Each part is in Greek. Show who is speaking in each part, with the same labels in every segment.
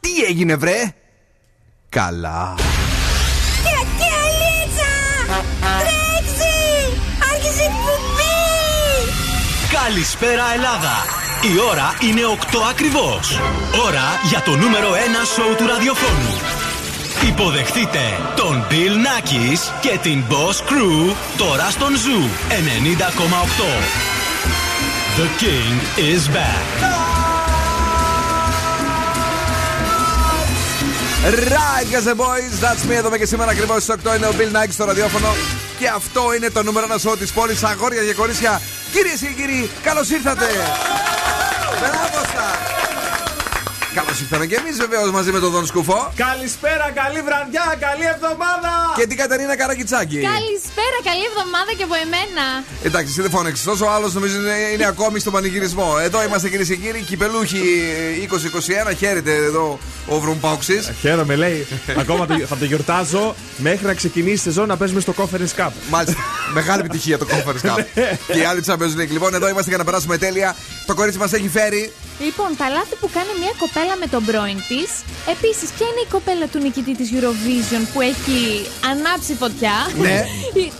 Speaker 1: Τι έγινε βρε; Καλά
Speaker 2: Καλησπέρα Ελλάδα! Η ώρα είναι 8 ακριβώς. Ώρα για το νούμερο 1 σοου του ραδιοφώνου. Υποδεχτείτε τον Bill Nackis και την Boss Crew τώρα στον Zoo 90,8. The King is back.
Speaker 1: Right, guys and boys, that's me. Εδώ και σήμερα ακριβώς στις 8 είναι ο Bill Nike στο ραδιόφωνο. Και αυτό είναι το νούμερο ένα σώμα της πόλης. Αγόρια και κορίτσια, κυρίες και κύριοι, καλώς ήρθατε! Μπράβο σας! Καλώς ήρθαμε και εμείς βεβαίως μαζί με τον Δον Σκουφό.
Speaker 3: Καλησπέρα, καλή βραδιά, καλή εβδομάδα!
Speaker 1: Και την Κατερίνα Καρακιτσάκη.
Speaker 4: Καλησπέρα, καλή εβδομάδα και από εμένα.
Speaker 1: Εντάξει, εσύ δεν φώναξες τόσο. Ο άλλος νομίζω είναι, είναι ακόμη στο πανηγυρισμό. Εδώ είμαστε κυρίες και κύριοι, κυπελούχοι 2021. Χαίρετε εδώ ο Βρομπάουξη.
Speaker 3: Χαίρομαι, λέει. Ακόμα το, θα το γιορτάζω μέχρι να ξεκινήσει η σεζόν να παίζουμε στο Conference Cup.
Speaker 1: Μάλιστα. Μεγάλη επιτυχία το Conference Cup. και οι άλλοι Champions League. Λοιπόν, εδώ είμαστε για να περάσουμε τέλεια. Το κορίτσι μας έχει φέρει.
Speaker 4: Λοιπόν, τα λάθη που κάνει μια κοπέλα με τον πρώην της. Επίσης, ποια είναι η κοπέλα του νικητή της Eurovision που έχει ανάψει φωτιά;
Speaker 1: Ναι.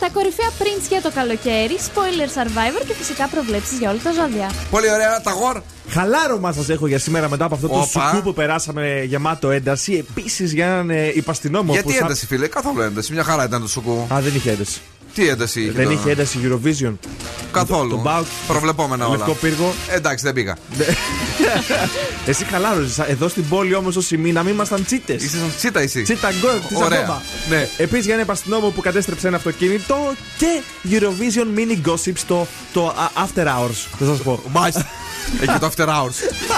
Speaker 4: τα κορυφαία prints για το καλοκαίρι, spoiler survivor και φυσικά προβλέψεις για όλα τα ζώδια.
Speaker 1: Πολύ ωραία, τα γορ.
Speaker 3: Χαλάρωμα σας έχω για σήμερα μετά από αυτό το
Speaker 1: Όπα.
Speaker 3: σουκού που περάσαμε γεμάτο ένταση. Επίσης για έναν ε, υπαστηνόμο
Speaker 1: Γιατί
Speaker 3: που θα-
Speaker 1: ένταση, φίλε, καθόλου ένταση. Μια χαρά ήταν το σουκού.
Speaker 3: Α, δεν είχε ένταση.
Speaker 1: Τι ένταση είχε.
Speaker 3: Δεν
Speaker 1: το-
Speaker 3: είχε ένταση Eurovision.
Speaker 1: Καθόλου.
Speaker 3: Το Μπάουκ.
Speaker 1: Προβλεπόμενα όλα.
Speaker 3: Λευκό πύργο.
Speaker 1: Εντάξει, δεν πήγα.
Speaker 3: Εσύ χαλάρωσες. Εδώ στην πόλη όμως όσοι μείναμε ήμασταν τσίτες.
Speaker 1: Είσαι σαν τσίτα, εσύ.
Speaker 3: Τσίτα γκολ τη
Speaker 1: Ωραία.
Speaker 3: ακόμα.
Speaker 1: Ναι.
Speaker 3: Επίσης για ένα υπαστηνόμο που κατέστρεψε ένα αυτοκίνητο και Eurovision mini gossip στο το α, After Hours. Θα σας πω.
Speaker 1: Μάλιστα. Έχει και το after hours.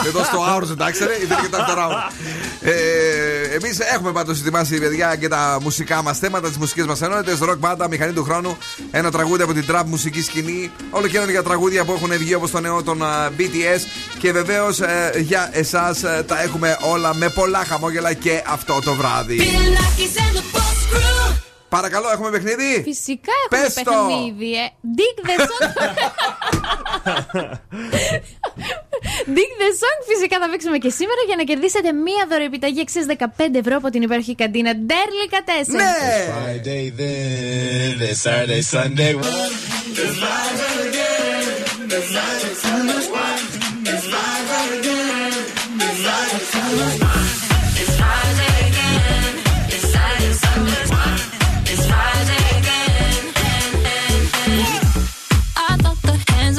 Speaker 1: Εδώ στο hours, εντάξει, ρε, είναι και το after hours. Ε, Εμείς έχουμε πάντως ετοιμάσει, παιδιά, και τα μουσικά μας θέματα, τις μουσικές μας ενότητες. Rock μπάντα, μηχανή του χρόνου. Ένα τραγούδι από την trap μουσική σκηνή. Όλο και για τραγούδια που έχουν βγει όπως το νέο των α, BTS. Και βεβαίως για εσάς τα έχουμε όλα με πολλά χαμόγελα και αυτό το βράδυ. Παρακαλώ, έχουμε παιχνίδι;
Speaker 4: Φυσικά έχουμε
Speaker 1: Πες το.
Speaker 4: παιχνίδι. Ε. Dig the song. Dig the song φυσικά θα παίξουμε και σήμερα για να κερδίσετε μία δωρεοεπιταγή αξίας 15 ευρώ από την υπέροχη καντίνα Ντέρλικα 4.
Speaker 1: Ναι!
Speaker 5: Friday then, then Saturday, Sunday.
Speaker 6: I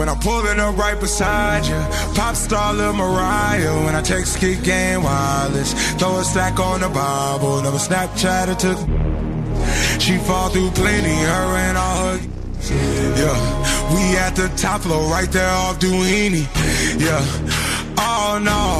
Speaker 5: When I'm pulling up right beside you, pop star Lil Mariah. When I text kick game wireless, throw a stack on the Bible. Never Snapchat or took. She fall through plenty, her and all her. Yeah, we at the top floor, right there off Duini. Yeah. Oh no,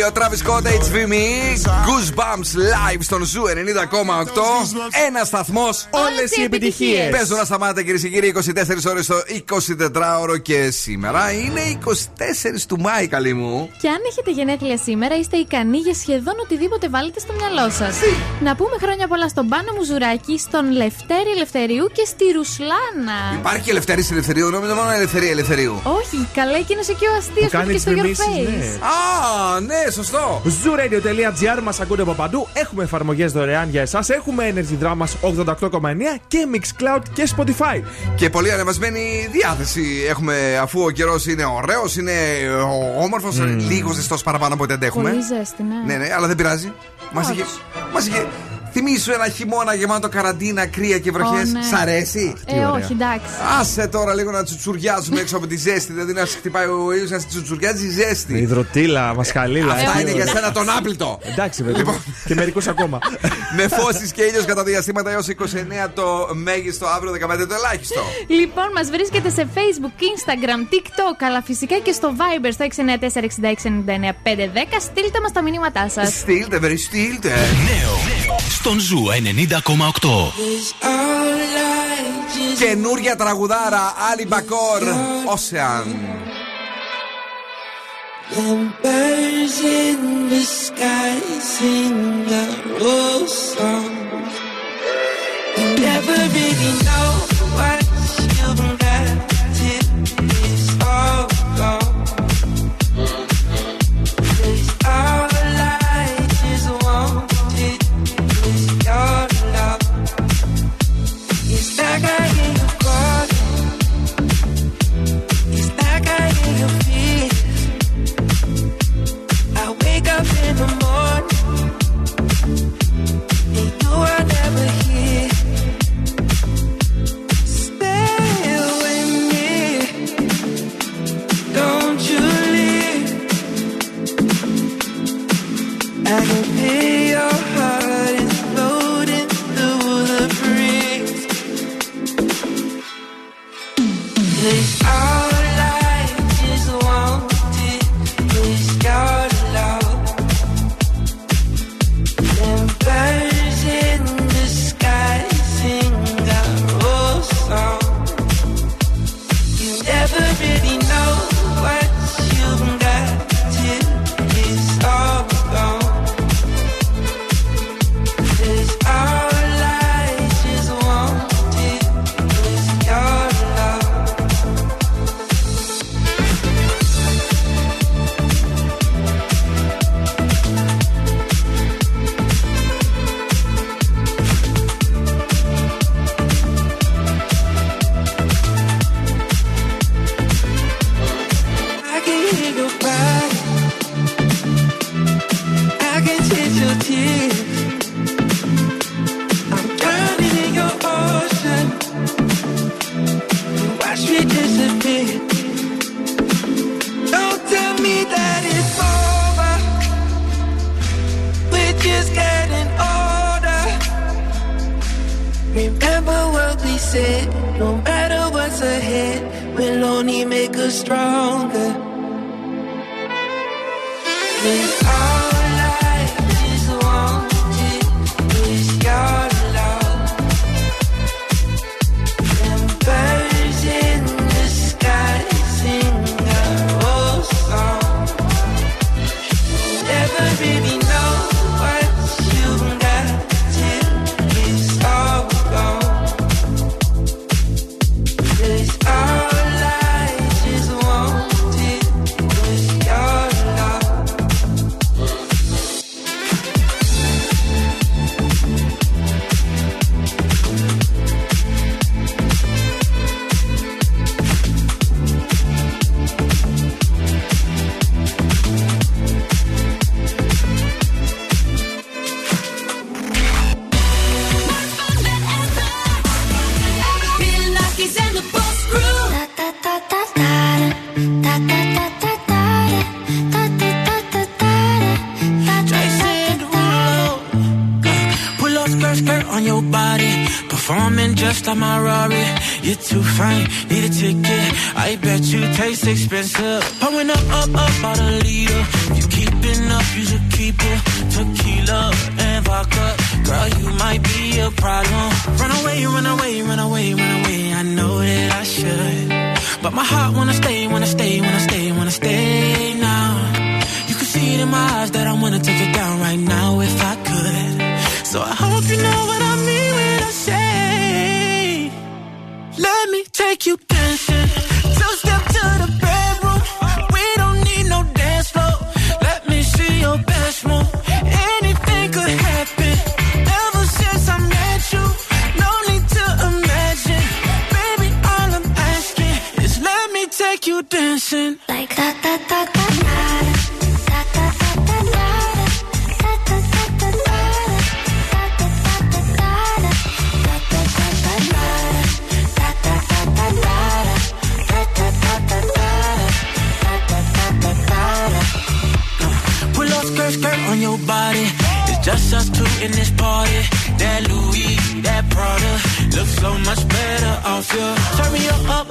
Speaker 1: Τέλειο, Travis Scott, HVME, Goosebumps live στον Ζου 90,8. Ένας σταθμός.
Speaker 3: Όλες οι
Speaker 1: επιτυχίες. Παίζουν ασταμάτητα κυρίες και κύριοι 24 ώρες το 24ωρο και σήμερα είναι 24 του Μάη, καλή μου.
Speaker 4: Και αν έχετε γενέθλια σήμερα, είστε ικανοί για σχεδόν οτιδήποτε βάλετε στο μυαλό σας. Να πούμε χρόνια πολλά στον Πάνο Μουζουράκη, στον Λευτέρη Ελευθερίου και στη Ρουσλάνα.
Speaker 1: Υπάρχει και Ελευθερή Ελευθερίου, νόμιζα μόνο Ελευθερία Ελευθερίου.
Speaker 4: Όχι, καλά, εκείνος εκεί ο αστείος που
Speaker 3: κάνει
Speaker 4: είχε και στο Your
Speaker 3: διαφημίσεις,
Speaker 4: Face.
Speaker 3: ναι.
Speaker 1: Α, ναι, σωστό.
Speaker 3: Zooradio.gr μας ακούτε από παντού. Έχουμε εφαρμογές δωρεάν για εσάς. Έχουμε Energy Drama 88,9 και Mixcloud και Spotify.
Speaker 1: Και πολύ ανεβασμένη διάθεση έχουμε αφού ο καιρός είναι ωραίος, είναι όμορφος, λίγο ζεστός παραπάνω από ό,τι αντέχουμε.
Speaker 4: Πολύ ζέστη, ναι.
Speaker 1: Ναι, ναι, αλλά δεν πειράζει. Μας
Speaker 4: Όχι.
Speaker 1: είχε, μας είχε. Θυμήσου ένα χειμώνα γεμάτο καραντίνα, κρύα και βροχές.
Speaker 4: Ω, ναι.
Speaker 1: Σ' αρέσει;
Speaker 4: Ε, όχι, εντάξει.
Speaker 1: Άσε τώρα λίγο να τσουτσουριάζουμε έξω από τη ζέστη. Δηλαδή να σε χτυπάει ο ήλιος, να σε τσουτσουριάζει η ζέστη.
Speaker 3: Υδροτήλα, μασχαλίλα.
Speaker 1: Αυτά
Speaker 3: έτσι.
Speaker 1: είναι για σένα τον άπλητο.
Speaker 3: Εντάξει, βέβαια.
Speaker 1: Λοιπόν.
Speaker 3: και μερικούς ακόμα.
Speaker 1: Νεφώσει και ήλιος κατά διαστήματα έως 29 το μέγιστο, αύριο 15 το ελάχιστο.
Speaker 4: Λοιπόν, μας βρίσκεται σε Facebook, Instagram, TikTok, αλλά φυσικά και στο Viber στο 694-6699-510. Στείλτε μας τα μηνύματά σας.
Speaker 1: Στείλτε, βρε, στείλτε.
Speaker 2: Νέο στον Ζου 90,8.
Speaker 1: Καινούρια τραγουδάρα, Άλλη Μπακόρ, Ocean.
Speaker 7: Them birds in the sky sing a old song. You never really know I wake up in the morning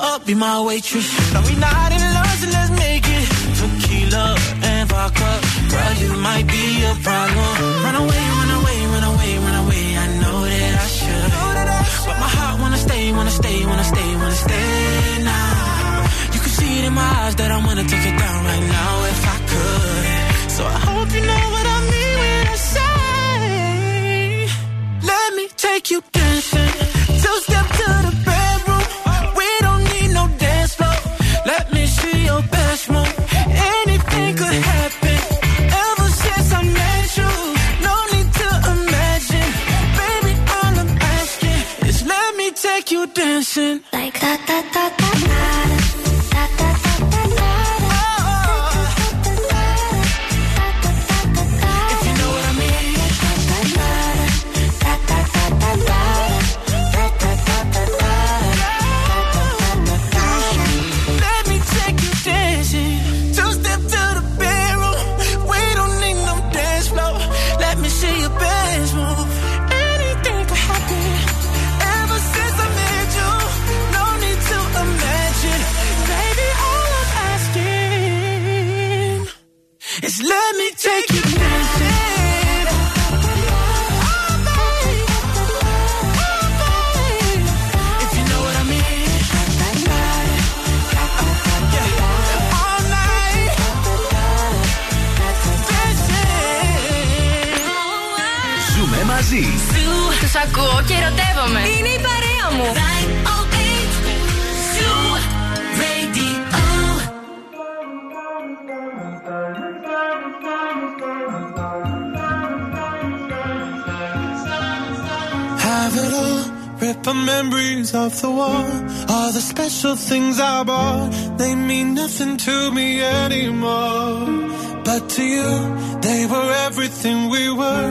Speaker 8: up, be my waitress. No, we not in love, so let's make it. Tequila and vodka, girl, you might be a problem. Run away, run away, run away, run away. I know that I should, but my heart wanna stay, wanna stay, wanna stay, wanna stay now. You can see it in my eyes that I wanna take it down right now if I could. So I hope you know what I mean when I say, let me take you dancing. Two step to the
Speaker 9: ακούω και ερωτεύομαι. Είναι η παρέα μου.
Speaker 10: Have it all, rip the memories of the war. All the special things I bought, they mean nothing to me anymore. But to you, they were everything we were.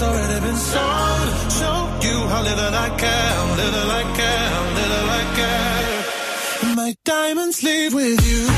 Speaker 10: Heart's already been sold. Show you how little I care, little I care, little I care. My diamonds leave with you.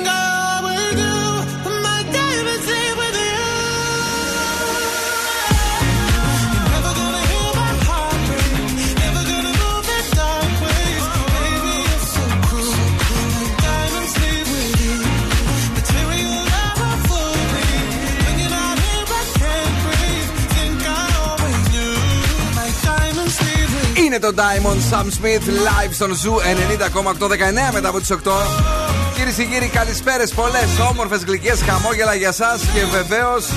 Speaker 1: Είναι το Diamond Sam Smith live στον Zoo 90,819 μετά από τις 8. Κυρίες και κύριοι, καλησπέρες. Πολλές όμορφες γλυκές χαμόγελα για εσά και βεβαίως.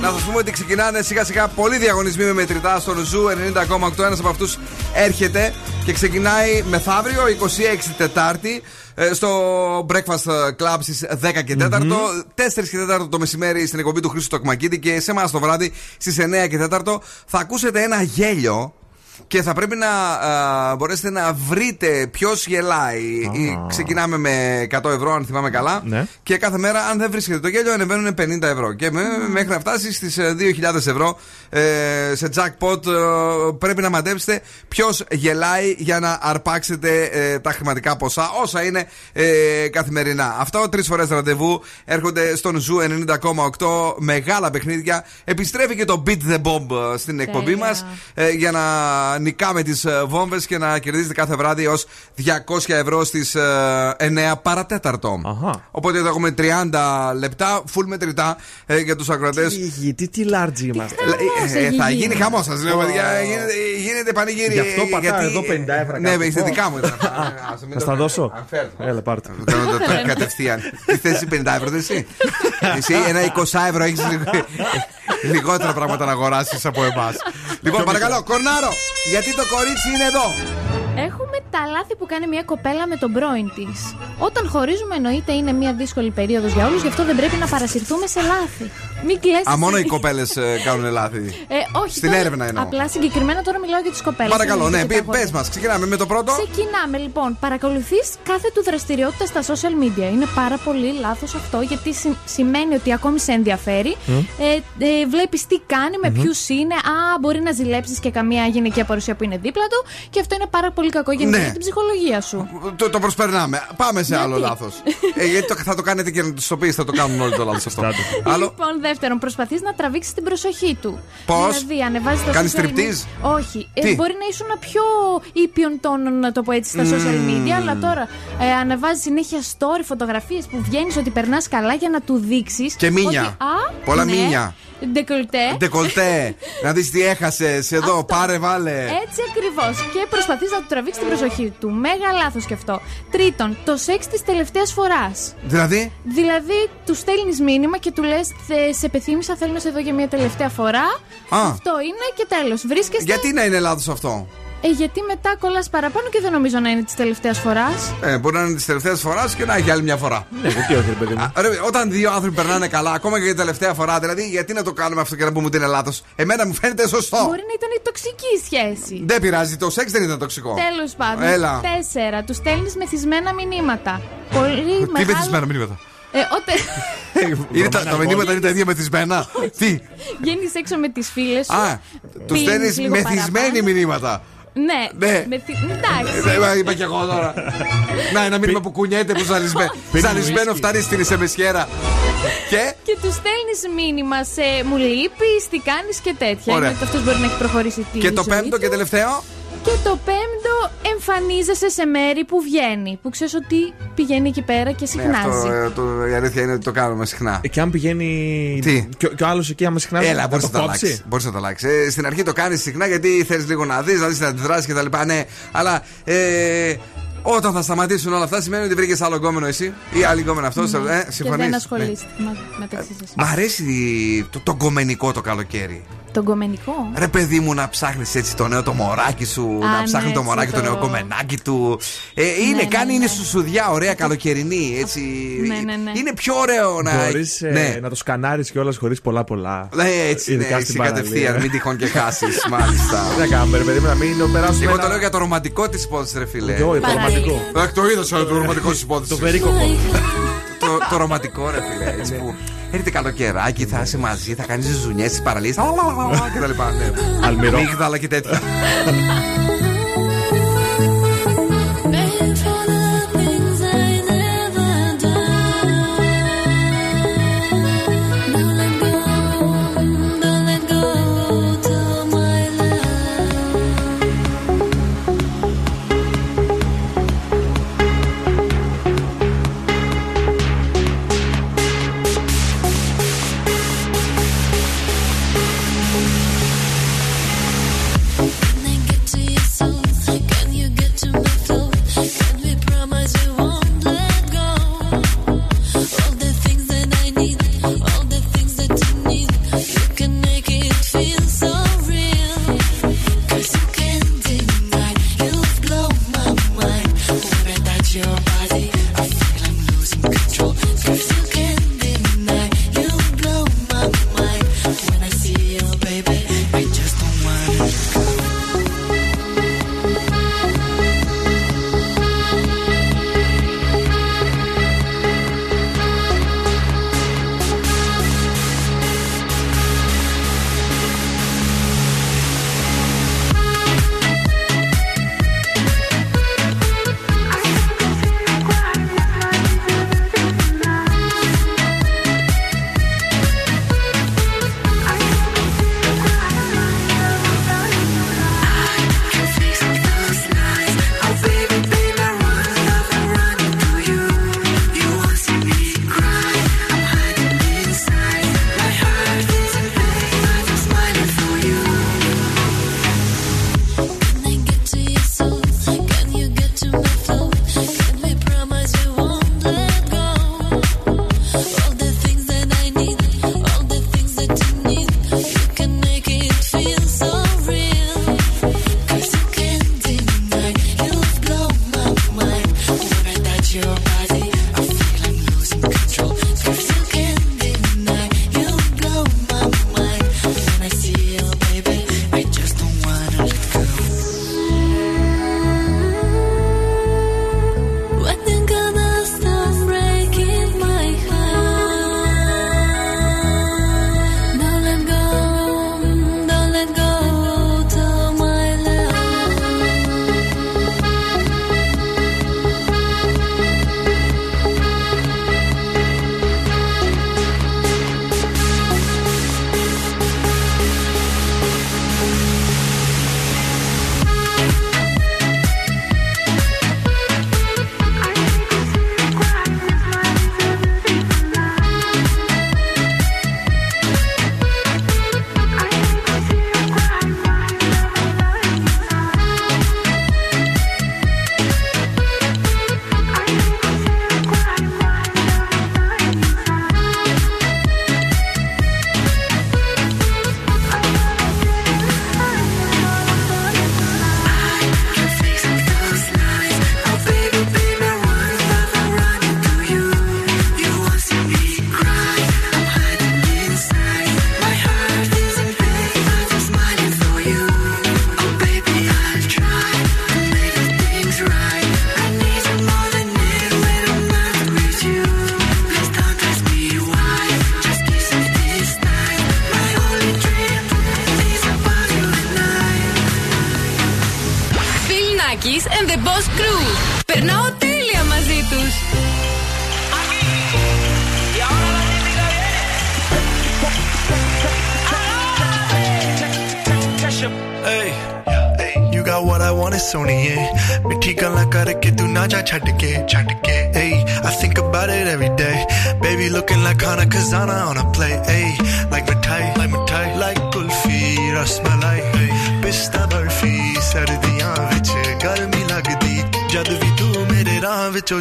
Speaker 1: Να σας πούμε ότι ξεκινάνε σιγά σιγά πολλοί διαγωνισμοί με μετρητά στον Zoo 90,8. Ένας από αυτούς έρχεται και ξεκινάει μεθαύριο, 26 Τετάρτη, ε, στο Breakfast Club στις 10 και 4. 4 και 4 το μεσημέρι στην εκπομπή του Χρήστο Τοκμακίτη και σε εμάς το βράδυ στις 9 και 4 θα ακούσετε ένα γέλιο και θα πρέπει να α, μπορέσετε να βρείτε ποιος γελάει. Ή Ξεκινάμε με 100 ευρώ, αν θυμάμαι καλά.
Speaker 3: Ναι.
Speaker 1: Και κάθε μέρα, αν δεν βρίσκεται το γέλιο, ανεβαίνουν 50 ευρώ. Και με- μέχρι να φτάσεις στις 2.000 ευρώ ε, σε jackpot, ε, πρέπει να μαντέψετε ποιος γελάει για να αρπάξετε ε, τα χρηματικά ποσά, όσα είναι ε, καθημερινά. Αυτό τρεις φορές ραντεβού έρχονται στον Ζου 90,8 μεγάλα παιχνίδια. Επιστρέφει και το Beat the Bomb ε, στην εκπομπή
Speaker 4: Τέλεια.
Speaker 1: μας για να νικάμε τις βόμβες και να κερδίζετε κάθε βράδυ ω 200 ευρώ στις 9 παρατέταρτο.
Speaker 3: Αχα.
Speaker 1: Οπότε εδώ έχουμε 30 λεπτά, full μετρητά ε, για τους ακροατές.
Speaker 3: Τι, τι, τι large είμαστε;
Speaker 4: Χαμός έχει
Speaker 1: θα
Speaker 4: γίνει.
Speaker 1: γίνει χαμός, σας λέω, παιδιά. Γίνεται, γίνεται πανηγύρι.
Speaker 3: Γι' αυτό πατάω
Speaker 1: γιατί-
Speaker 3: εδώ 50 ευρώ
Speaker 1: Ναι,
Speaker 3: κάτω.
Speaker 1: με δικά μου. ήταν. Άσε, μην
Speaker 3: Θα
Speaker 1: το
Speaker 3: στα
Speaker 1: κάνεις.
Speaker 3: δώσω.
Speaker 1: Αν φέρνω.
Speaker 3: Έλα, πάρτε.
Speaker 1: Το κάνω το- το- Κατευθείαν. Τι θες 50 ευρώ, δεν εσύ; Εσύ ένα 20 ευρώ έχεις λιγότερα πράγματα να αγοράσεις από εμάς. Λοιπόν, παρακαλώ, κορνάρο, γιατί το κορίτσι είναι εδώ;
Speaker 4: Έχουμε τα λάθη που κάνει μια κοπέλα με τον πρώην της. Όταν χωρίζουμε, εννοείται είναι μια δύσκολη περίοδος για όλους, γι' αυτό δεν πρέπει να παρασυρθούμε σε λάθη. Μην κλαίσει.
Speaker 1: Α, μόνο οι κοπέλες κάνουν λάθη.
Speaker 4: Ε, όχι,
Speaker 1: Στην
Speaker 4: τώρα-
Speaker 1: έρευνα εννοώ.
Speaker 4: Απλά συγκεκριμένα τώρα μιλάω για τις κοπέλες.
Speaker 1: Παρακαλώ, ναι, πε μας, ξεκινάμε με το πρώτο.
Speaker 4: Ξεκινάμε λοιπόν. Παρακολουθείς κάθε του δραστηριότητα στα social media. Είναι πάρα πολύ λάθος αυτό γιατί συ- σημαίνει ότι ακόμη σε ενδιαφέρει. Ε, ε, Βλέπεις τι κάνει, με ποιους είναι. Α, μπορεί να ζηλέψεις και καμία γυναικεία παρουσία που είναι δίπλα του. Και αυτό είναι πάρα πολύ κακό γενικά
Speaker 1: Ναι.
Speaker 4: για την ψυχολογία σου.
Speaker 1: Το, το προσπερνάμε. Πάμε σε άλλο
Speaker 4: Γιατί;
Speaker 1: λάθος. ε, γιατί το, θα το κάνετε και να του το πει, θα το κάνουν όλοι το λάθος αυτό. άλλο;
Speaker 4: Λοιπόν, δεύτερον, προσπαθείς να τραβήξεις την προσοχή του.
Speaker 1: Πώς;
Speaker 4: Δηλαδή, ανεβάζεις το
Speaker 1: Κάνεις
Speaker 4: social
Speaker 1: striptease?
Speaker 4: media- Όχι. Ε,
Speaker 1: Τι;
Speaker 4: μπορεί να ήσουν πιο ήπιον τόνο, να το πω έτσι, στα social media, αλλά τώρα ε, ανεβάζεις συνέχεια story, φωτογραφίες που βγαίνεις ότι περνάς καλά για να του δείξεις.
Speaker 1: Και μήνια. Πολλά μήνια.
Speaker 4: Ντεκολτέ.
Speaker 1: Ντεκολτέ. να δεις τι έχασες εδώ, πάρε, βάλε.
Speaker 4: Έτσι ακριβώς. Και προσπαθείς να του τραβήξεις την προσοχή του. Μέγα λάθος κι αυτό. Τρίτον, το σεξ της τελευταίας φοράς.
Speaker 1: Δηλαδή,
Speaker 4: Δηλαδή, του στέλνεις μήνυμα και του λες: Σε πεθύμησα, θέλω να σε δω για μια τελευταία φορά.
Speaker 1: Α.
Speaker 4: Αυτό είναι και τέλος. Βρίσκεστε.
Speaker 1: γιατί να είναι λάθος αυτό;
Speaker 4: Ε, γιατί μετά κολλάς παραπάνω και δεν νομίζω να είναι της τελευταίας φοράς.
Speaker 1: Ε, μπορεί να είναι της τελευταίας φοράς και να έχει άλλη μια φορά.
Speaker 3: Ναι, γιατί όχι, ρε παιδί μου.
Speaker 1: Α, ρε, όταν δύο άνθρωποι περνάνε καλά, ακόμα και για την τελευταία φορά, δηλαδή, γιατί να το κάνουμε αυτό και να πούμε ότι είναι λάθος; Εμένα μου φαίνεται σωστό.
Speaker 4: Μπορεί να ήταν η τοξική σχέση.
Speaker 1: Δεν πειράζει, το σεξ δεν ήταν τοξικό.
Speaker 4: Τέλος πάντων.
Speaker 1: Έλα.
Speaker 4: Τέσσερα. Τους στέλνεις μεθυσμένα μηνύματα. Πολύ
Speaker 1: Τι
Speaker 4: μεγάλο.
Speaker 1: μεθυσμένα μηνύματα;
Speaker 4: Ε, όταν
Speaker 1: Είναι τα, τα μηνύματα είναι τα ίδια μεθυσμένα. Τι;
Speaker 4: βγαίνεις έξω με τις φίλες σου.
Speaker 1: Α, τους
Speaker 4: πίνεις
Speaker 1: στέλνεις
Speaker 4: λίγο
Speaker 1: μεθυσμένοι
Speaker 4: παραπάνω.
Speaker 1: μηνύματα.
Speaker 4: Ναι.
Speaker 1: Ναι.
Speaker 4: Μεθυ... Εντάξει.
Speaker 1: Ε, μα, Είπα και εγώ τώρα. Να, ένα μήνυμα που κουνιέται που ζαλισμέ- ζαλισμένο φτάνει στην Ισεμεσχέρα. Και;
Speaker 4: Και του στέλνει μήνυμα σε μου λείπεις, τι κάνεις και τέτοια.
Speaker 1: Ωραία.
Speaker 4: Είναι ότι αυτός μπορεί να έχει προχωρήσει τη
Speaker 1: Και το
Speaker 4: ζωή
Speaker 1: πέμπτο
Speaker 4: του.
Speaker 1: και τελευταίο;
Speaker 4: Και το πέμπτο, εμφανίζεσαι σε μέρη που βγαίνει. Που ξέρεις ότι πηγαίνει εκεί πέρα και
Speaker 1: Ναι,
Speaker 4: συχνάζει.
Speaker 1: αυτό ε, το, η αλήθεια είναι ότι το κάνουμε συχνά.
Speaker 3: Ε, Και αν πηγαίνει.
Speaker 1: Τι;
Speaker 3: Και, και ο άλλος εκεί, άμα συχνά.
Speaker 1: Έλα, μπορείς να το
Speaker 3: κόψει;
Speaker 1: αλλάξεις. Μπορείς να το αλλάξεις. Ε, στην αρχή το κάνεις συχνά γιατί θέλεις λίγο να δεις, να δεις την αντιδράση κτλ. Ναι, αλλά ε, όταν θα σταματήσουν όλα αυτά σημαίνει ότι βρήκες άλλο γκόμενο εσύ ή άλλη γκόμενο αυτός. Ε,
Speaker 4: Ναι. και
Speaker 1: συμφωνείς;
Speaker 4: δεν
Speaker 1: Ναι.
Speaker 4: ασχολείστε μα- μεταξύ σα.
Speaker 1: Μ' αρέσει το, το γκομενικό το καλοκαίρι.
Speaker 4: Τον κομμενικό.
Speaker 1: Ρε παιδί μου να ψάχνεις έτσι το νέο το μωράκι σου
Speaker 4: Α,
Speaker 1: Να ψάχνει
Speaker 4: ναι,
Speaker 1: το
Speaker 4: έτσι
Speaker 1: μωράκι το
Speaker 4: το-
Speaker 1: νέο κομμενάκι του ε, Είναι,
Speaker 4: ναι,
Speaker 1: κάνει,
Speaker 4: ναι.
Speaker 1: είναι σουσουδιά ωραία καλοκαιρινή έτσι.
Speaker 4: Ναι, ναι, ναι.
Speaker 1: Είναι πιο ωραίο να
Speaker 3: Μπορείς
Speaker 1: ναι.
Speaker 3: να το σκανάρεις κιόλας χωρίς πολλά πολλά.
Speaker 1: Ναι, έτσι είναι,
Speaker 3: Ειδικά
Speaker 1: έτσι
Speaker 3: στην παραλία.
Speaker 1: κατευθείαν, μην τυχόν και χάσεις, μάλιστα.
Speaker 3: Τι να κάνουμε, ρε παιδί μου, να μην το περάσουμε.
Speaker 1: Εγώ το
Speaker 3: ένα-
Speaker 1: λέω για το ρομαντικό της υπόθεσης, ρε φίλε.
Speaker 3: Εγώ, το
Speaker 4: Παραλία.
Speaker 3: ρομαντικό.
Speaker 1: Αχ, το είδα σαν το ρομαντικό της υπόθεσης.
Speaker 3: Το περίκοπο.
Speaker 1: το, το ρομαντικό, ρε φίλε. Έτσι που έρχεται καλοκαιράκι, θα είσαι μαζί, θα κάνεις ζουνιές στι παραλίες. και τα λοιπά. Ναι.
Speaker 3: Αλμυρό.
Speaker 1: Μίγδαλα και τέτοια.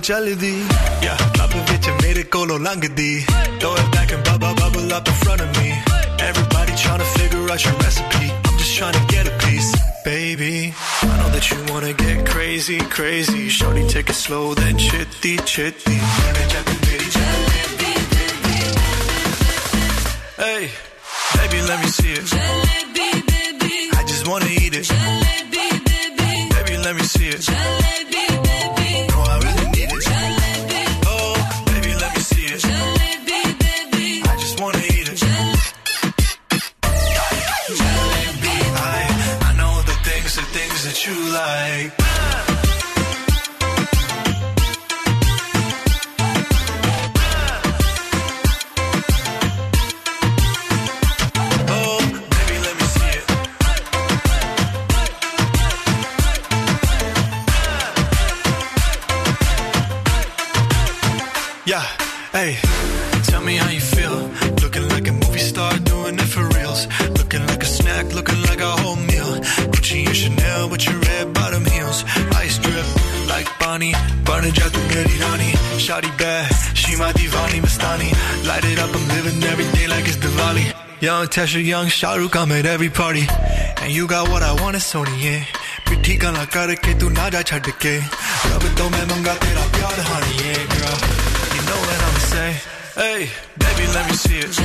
Speaker 11: चल yeah. Club विच मेरे कोलों throw it back and bubble bubble up in front of me. Everybody trying figure out your recipe. I'm just trying get a piece. Baby I know that you wanna get crazy crazy. Shorty take it slow then chitty chitty. Hey baby let me see it. Jalebi, baby. I just wanna eat it. Jalebi. Tasha Young, Shahrukh, I'm at every party. And you got what I want, it's Sony, yeah. पिट्ठी गला करके तू ना जा छड़ के रब तो मैं मंगा तेरा प्यार honey, yeah, girl. You know what I'm saying? Hey, baby, let me see it.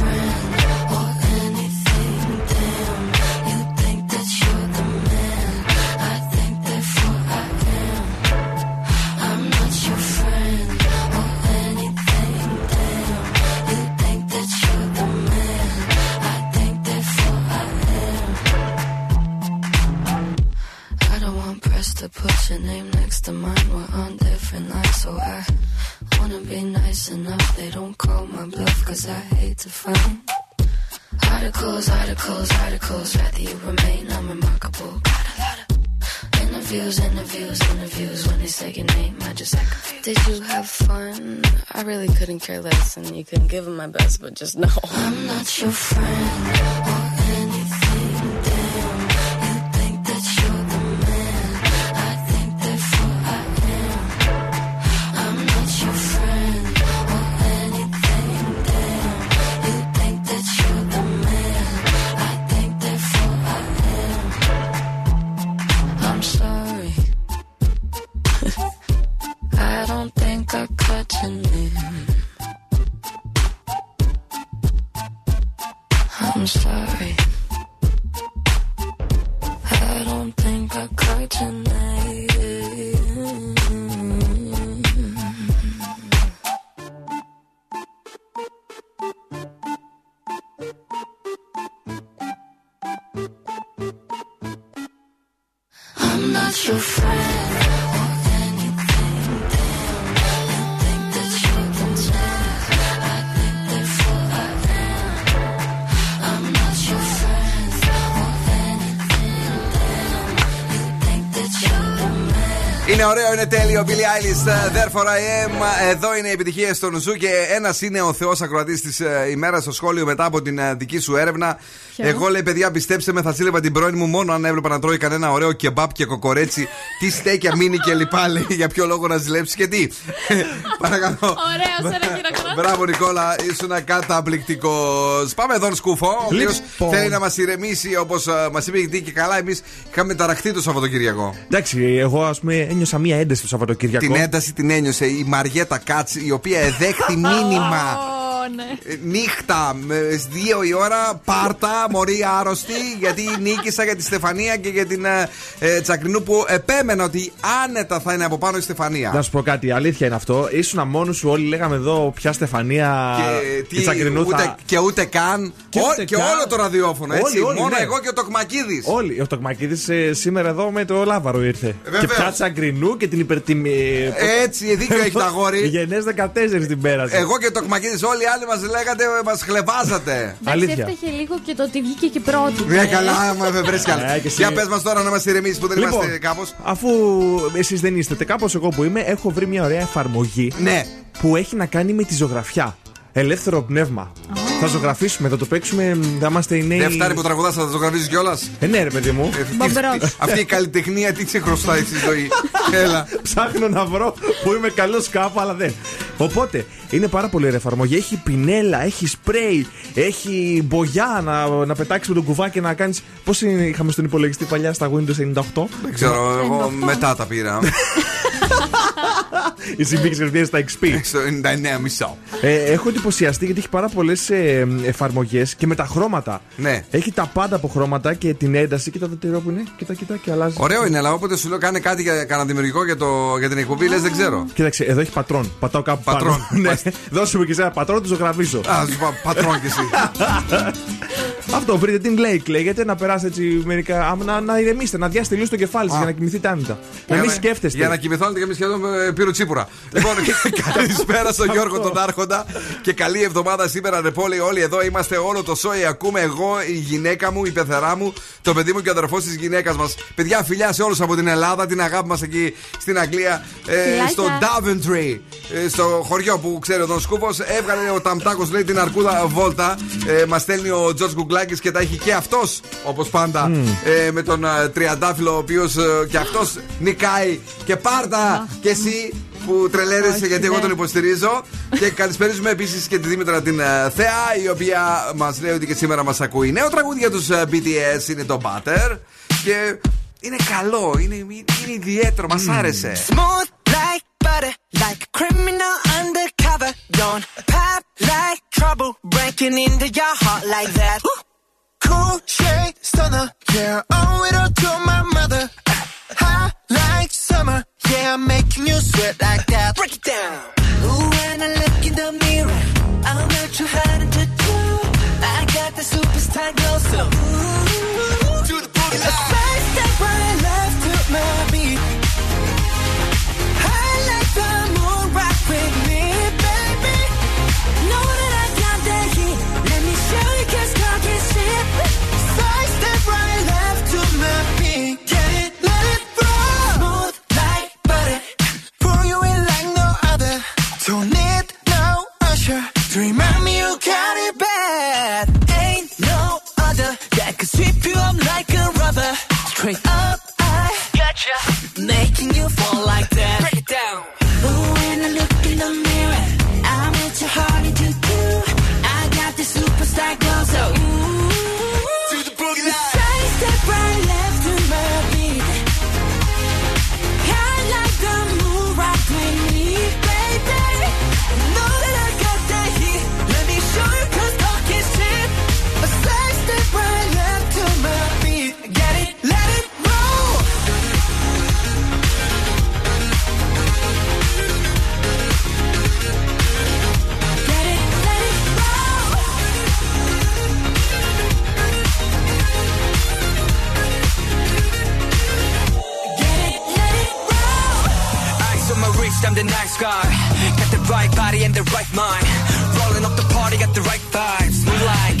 Speaker 12: to find articles, articles, articles. Rather you remain unremarkable. Got a lot of interviews, interviews, interviews. When they say your name, I just act.
Speaker 13: Did you have fun? I really couldn't care less, and you couldn't give them my best, but just know
Speaker 12: I'm not your friend.
Speaker 1: Είναι ωραίο, είναι τέλειο. Billie Eilish, uh, Therefore I am. Εδώ είναι οι επιτυχίες των Ζου και ένας είναι ο Θεός ακροατής της ημέρας στο σχόλιο μετά από την ε, δική σου έρευνα.
Speaker 4: Ποιος;
Speaker 1: Εγώ λέει, παιδιά, πιστέψτε με, θα ζήλευα την πρώην μου μόνο αν έβλεπα να τρώει κανένα ωραίο κεμπάπ και κοκορέτσι. Τι στέκια μίνι και λοιπά, λέει, για ποιο λόγο να ζηλέψεις και τι. Παρακαλώ.
Speaker 4: Ωραίο, ένα χειροκρότημα.
Speaker 1: Μπράβο, Νικόλα, ήσουν καταπληκτικός. Πάμε εδώ, Σκούφο, ο οποίος
Speaker 3: Λοιπόν.
Speaker 1: θέλει να μας ηρεμήσει όπως μας είπε γιατί και καλά. Εμείς είχαμε ταραχτεί το Σαββατοκύριακο.
Speaker 3: Εντάξει, εγώ ας πούμε ένιωσα μία ένταση το Σαββατοκύριακο.
Speaker 1: Την ένταση την ένιωσε η Μαριέτα Κάτς, η οποία εδέχθη μήνυμα.
Speaker 4: Ω, ναι.
Speaker 1: Ε, Νύχτα, στις 2 η ώρα, πάρτα, μωρή άρρωστη, γιατί νίκησα για τη Στεφανία και για την ε, ε, Τσακρινού που επέμενα ότι άνετα θα είναι από πάνω η Στεφανία.
Speaker 3: Να σου πω κάτι, αλήθεια είναι αυτό. Ήσουν μόνος σου, όλοι λέγαμε εδώ πια Στεφανία
Speaker 1: Και,
Speaker 3: και
Speaker 1: τι,
Speaker 3: Τσακρινού
Speaker 1: ούτε,
Speaker 3: θα.
Speaker 1: και ούτε καν.
Speaker 3: Και
Speaker 1: Ό-
Speaker 3: ούτε
Speaker 1: και
Speaker 3: καν.
Speaker 1: όλο το ραδιόφωνο, έτσι.
Speaker 3: Όλοι, όλοι,
Speaker 1: Μόνο
Speaker 3: ναι.
Speaker 1: εγώ και ο Τοκμακίδης.
Speaker 3: Όλοι. Ο Τοκμακίδης σήμερα εδώ με το Λάβαρο ήρθε.
Speaker 1: Ε, Βεβαίως.
Speaker 3: και πια Τσακρινού και την υπερτιμή.
Speaker 1: Έτσι, δίκιο έχει τα αγόρι.
Speaker 3: Γενέ 14 την πέρασε.
Speaker 1: Εγώ και ο Τοκμακίδης, όλοι οι άλλοι μας λέγατε, μας χλεβάζατε.
Speaker 4: Εντάξει,
Speaker 3: Αλήθεια.
Speaker 4: έφταιγε λίγο και το ότι βγήκε και πρώτη.
Speaker 1: Ναι, καλά, μου έφερε κι
Speaker 3: Ε,
Speaker 1: άλλο.
Speaker 3: και εσύ.
Speaker 1: Για πες μας τώρα να μας ηρεμήσεις που δεν
Speaker 3: Λοιπόν,
Speaker 1: είμαστε κάπως.
Speaker 3: αφού εσείς δεν είστε κάπως εγώ που είμαι, έχω βρει μια ωραία εφαρμογή
Speaker 1: Ναι.
Speaker 3: που έχει να κάνει με τη ζωγραφιά. Ελεύθερο πνεύμα. Θα ζωγραφίσουμε, θα το παίξουμε, θα είμαστε οι νέοι.
Speaker 1: Δεν φτάνει που τραγουδάς, θα το ζωγραφίζει κιόλας.
Speaker 3: Ε, ναι, ρε παιδί μου.
Speaker 4: Μπαμπρός.
Speaker 1: Αυτή η καλλιτεχνία τι σε χρωστάει στη ζωή. Έλα.
Speaker 3: Ψάχνω να βρω που είμαι καλός κάπου, αλλά δεν. Οπότε είναι πάρα πολύ ωραία εφαρμογή. Έχει πινέλα, έχει σπρέι, έχει μπογιά να, να πετάξεις με τον κουβάκι και να κάνει. Πώς είχαμε στον υπολογιστή παλιά στα Windows 98.
Speaker 1: Δεν ξέρω, εγώ μετά τα πήρα.
Speaker 3: Η συμπήξη κρυφτήρια στα XP.
Speaker 1: Στο 99 μισό.
Speaker 3: Ε, έχω εντυπωσιαστεί γιατί έχει πάρα πολλές ε, εφαρμογές και με τα χρώματα.
Speaker 1: Ναι.
Speaker 3: Έχει τα πάντα από χρώματα και την ένταση. Κοίτα το τυρό που είναι. Κοίτα, κοίτα και αλλάζει.
Speaker 1: Ωραίο είναι, αλλά όποτε σου λέω κάνε κάτι για κανένα δημιουργικό για, το, για την εκπομπή, λες δεν ξέρω.
Speaker 3: Κοίταξε, εδώ έχει πατρόν. Πατάω κάπου
Speaker 1: Πατρόν.
Speaker 3: πάνω. ναι. Δώσε μου και σε ένα πατρόν, το ζωγραφίσω.
Speaker 1: Α, σου πω, πατρόν κι εσύ.
Speaker 3: Αυτό βρείτε την Blake λέγεται να περάσετε έτσι μερικά. άμα Να, να ηρεμήσετε, να διάσετε λίγο στο κεφάλι σας για να κοιμηθείτε άνετα. Να μην
Speaker 1: Για
Speaker 3: σκέφτεστε.
Speaker 1: Για να κοιμηθώνετε και εμείς σχεδόν ε, πήρω τσίπουρα. λοιπόν, καλησπέρα στον Γιώργο τον Άρχοντα και καλή εβδομάδα σήμερα, Ρεπόλη. Όλοι εδώ είμαστε, όλο το σόι ακούμε. Εγώ, η γυναίκα μου, η πεθερά μου, το παιδί μου και ο αδερφός της γυναίκας μας. Παιδιά, φιλιά σε όλους από την Ελλάδα, την αγάπη μας εκεί στην Αγγλία, ε,
Speaker 4: Φιλάκια.
Speaker 1: στο Daventry, ε, στο χωριό που ξέρει ο Τον Σκούφο. Έβγαλε ο Ταμτάκος, λέει την αρκούδα Βόλτα. Ε, μας στέλνει ο Τζορτ Γκουγκλάκη και τα έχει και αυτός, όπως πάντα, ε, με τον ε, Τριαντάφυλλο, ο οποίος και αυτός νικάει. Και πάρτα και εσύ που τρελαίνεσαι
Speaker 4: Όχι,
Speaker 1: γιατί εγώ
Speaker 4: ναι.
Speaker 1: τον υποστηρίζω. και καλησπέριζουμε επίσης και τη Δήμητρα την ε, Θεά, η οποία μας λέει ότι και σήμερα μας ακούει. Νέο τραγούδι για τους BTS είναι το Butter. Και είναι καλό, είναι, είναι ιδιαίτερο, μας άρεσε.
Speaker 14: Smooth like butter, like a criminal undercover. Don't pop like trouble, breaking into your heart like that.
Speaker 10: Cool shade stunner, yeah, owe it all to my mother. Hot like summer, yeah, I'm making you sweat like that.
Speaker 14: Break it down. Ooh, when I look in the mirror, I'm not too hard to do. I got the superstar glow, so ooh,
Speaker 10: To the booty
Speaker 14: a side step right left to my beat. I like the straight up. I got gotcha. you,
Speaker 10: making you fall like
Speaker 15: bitch, I'm the night nice guy. Got the right body and the right mind. Rolling up the party, got the right vibes. Like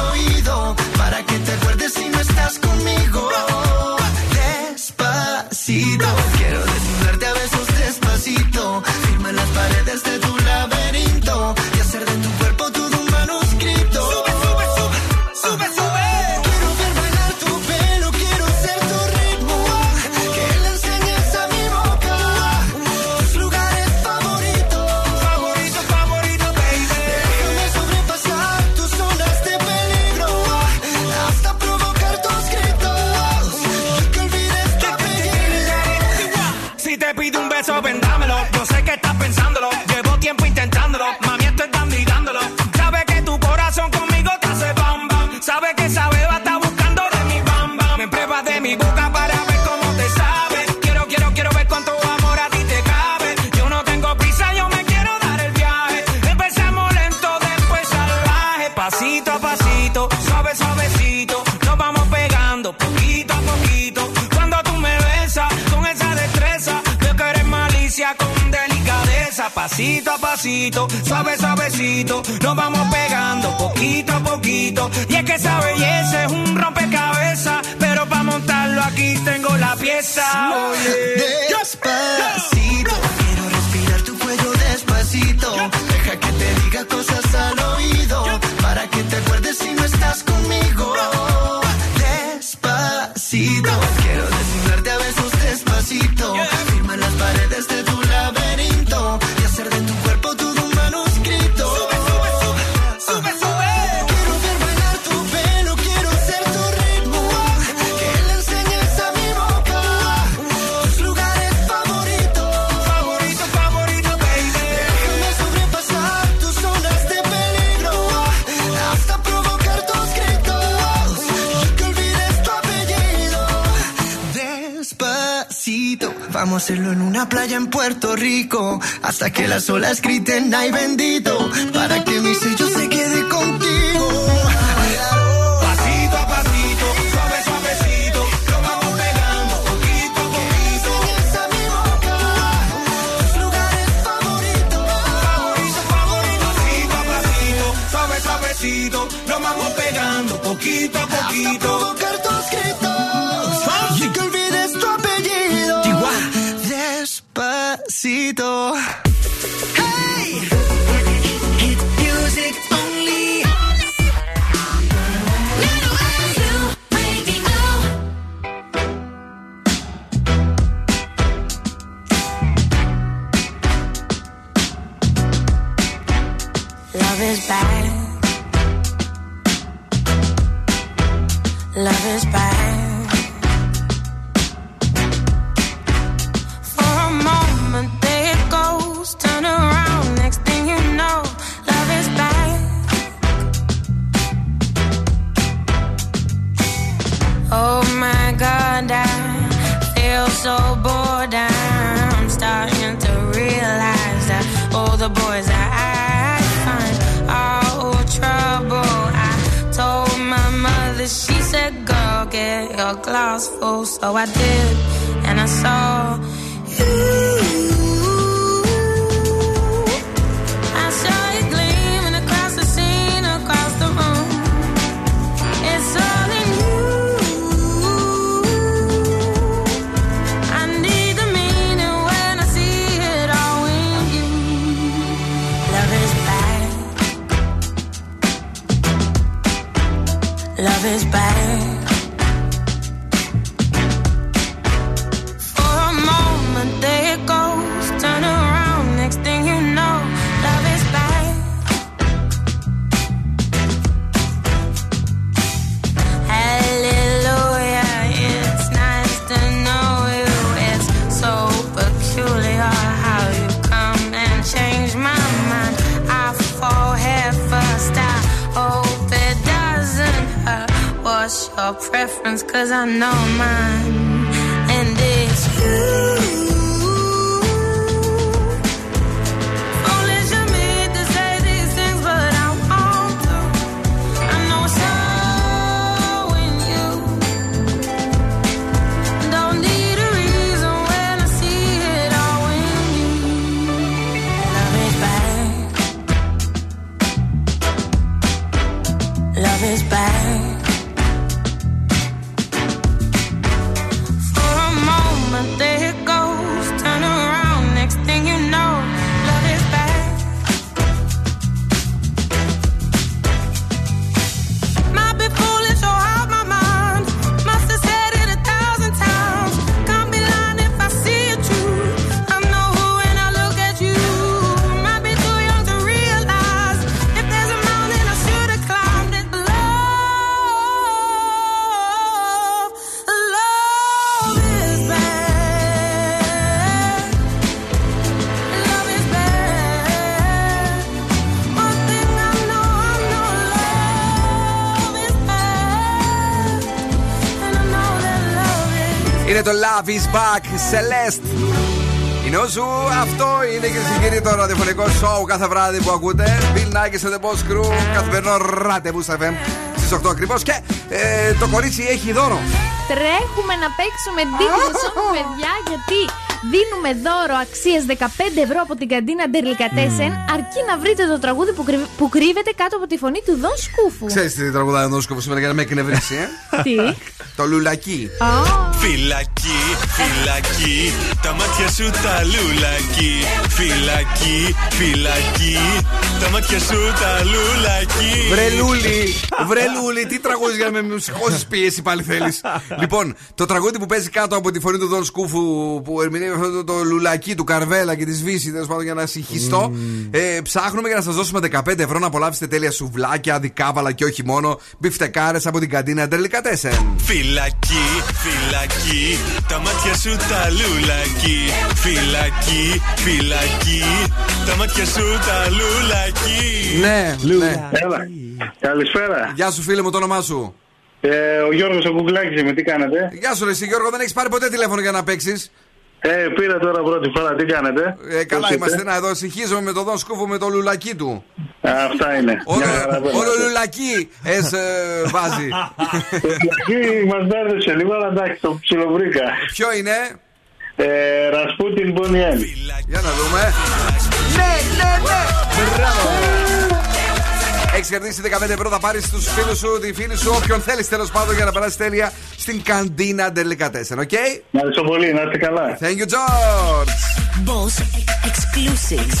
Speaker 16: Vamos a
Speaker 14: hacerlo en una playa en Puerto Rico. Hasta que las olas griten, ay bendito. Para que mi sello se quede contigo.
Speaker 16: Pasito a pasito, suave suavecito. Lo vamos pegando poquito a poquito.
Speaker 14: Esa mi boca, tus lugares favoritos.
Speaker 16: Favoritos, favoritos. Pasito a pasito, suave suavecito. Lo vamos pegando poquito a poquito.
Speaker 17: éxito.
Speaker 1: Είναι το Love is Back, Celeste. Είναι ο Ζου, αυτό είναι εκεί στην κυρία το ραδιοφωνικό σοου κάθε βράδυ που ακούτε. Bill Nakis and the Boss Crew, καθημερινό ραντεβού στα FM στις 8 ακριβώς. Και ε, το κορίτσι έχει δώρο.
Speaker 4: Τρέχουμε να παίξουμε Digital Song, παιδιά, γιατί δίνουμε δώρο αξίας 15 ευρώ από την καντίνα Ντερλικατέσεν, αρκεί να βρείτε το τραγούδι που, κρυ- που κρύβεται κάτω από τη φωνή του Δον Σκούφου.
Speaker 1: Ξέρεις τι τραγουδάει ο Δον Σκούφο σήμερα για να με εκνευρίσει, ε;
Speaker 4: Τι;
Speaker 1: το λουλακί.
Speaker 11: Φυλακή, φυλακή, τα μάτια σου τα λουλακί. Φυλακή, φυλακή, τα μάτια σου τα λουλακί.
Speaker 1: Βρελούλη, βρελούλη, τι τραγούδι για να με σηκώσεις πίεση πάλι θέλεις. λοιπόν, το τραγούδι που παίζει κάτω από τη φωνή του Δον Σκούφου που ερμηνεύει αυτό το, το λουλακί του Καρβέλα και της Βύσης, τέλος πάντων για να συγχυστώ. Ε, ψάχνουμε για να σας δώσουμε 15 ευρώ να απολαύσετε τέλεια σουβλάκια, δικάβαλα και όχι μόνο μπιφτεκάρες από την καντίνα Ντερλικατέσεν.
Speaker 11: Φυλακή, φυλακή, τα μάτια σου τα λουλακί. Φυλακή, φυλακή, τα μάτια σου τα λουλακί.
Speaker 1: Ναι, ναι.
Speaker 18: Έλα. Καλησπέρα.
Speaker 1: Γεια σου, φίλε μου, το όνομά σου.
Speaker 18: Ε, ο Γιώργος ο Κουκλάκης είμαι, τι κάνετε;
Speaker 1: Γεια σου, ρε, εσύ, Γιώργο, δεν έχεις πάρει ποτέ τηλέφωνο για να παίξεις;
Speaker 18: Ε, πήρα τώρα πρώτη φορά, τι κάνετε;
Speaker 1: Ε, καλά
Speaker 18: Πώς
Speaker 1: είμαστε.
Speaker 18: είστε;
Speaker 1: Να εδώ συγχύζομαι με τον Δον Σκούφο με το λουλακί του.
Speaker 18: Αυτά είναι.
Speaker 1: Όλο,
Speaker 18: Μια χαρά
Speaker 1: όλο
Speaker 18: πέρασε.
Speaker 1: λουλακί εσ, ε, βάζει.
Speaker 18: Εκεί μας μπέρδεψε λίγο, αλλά εντάξει, το ψιλοβρήκα.
Speaker 1: Ποιο είναι;
Speaker 18: Ε, Ρασπούτιν Boney M.
Speaker 1: Για να δούμε. Ναι, ναι, ναι. Μπράβο. Έχεις κερδίσει 15 ευρώ, θα πάρεις τους φίλους σου, τη φίλη σου, όποιον θέλεις τέλος πάντων για να περάσει τέλεια στην καντίνα Ντελικατέσεν, οκ;
Speaker 18: Ευχαριστώ πολύ, να είστε καλά.
Speaker 1: Thank you, George.
Speaker 19: Boss exclusive.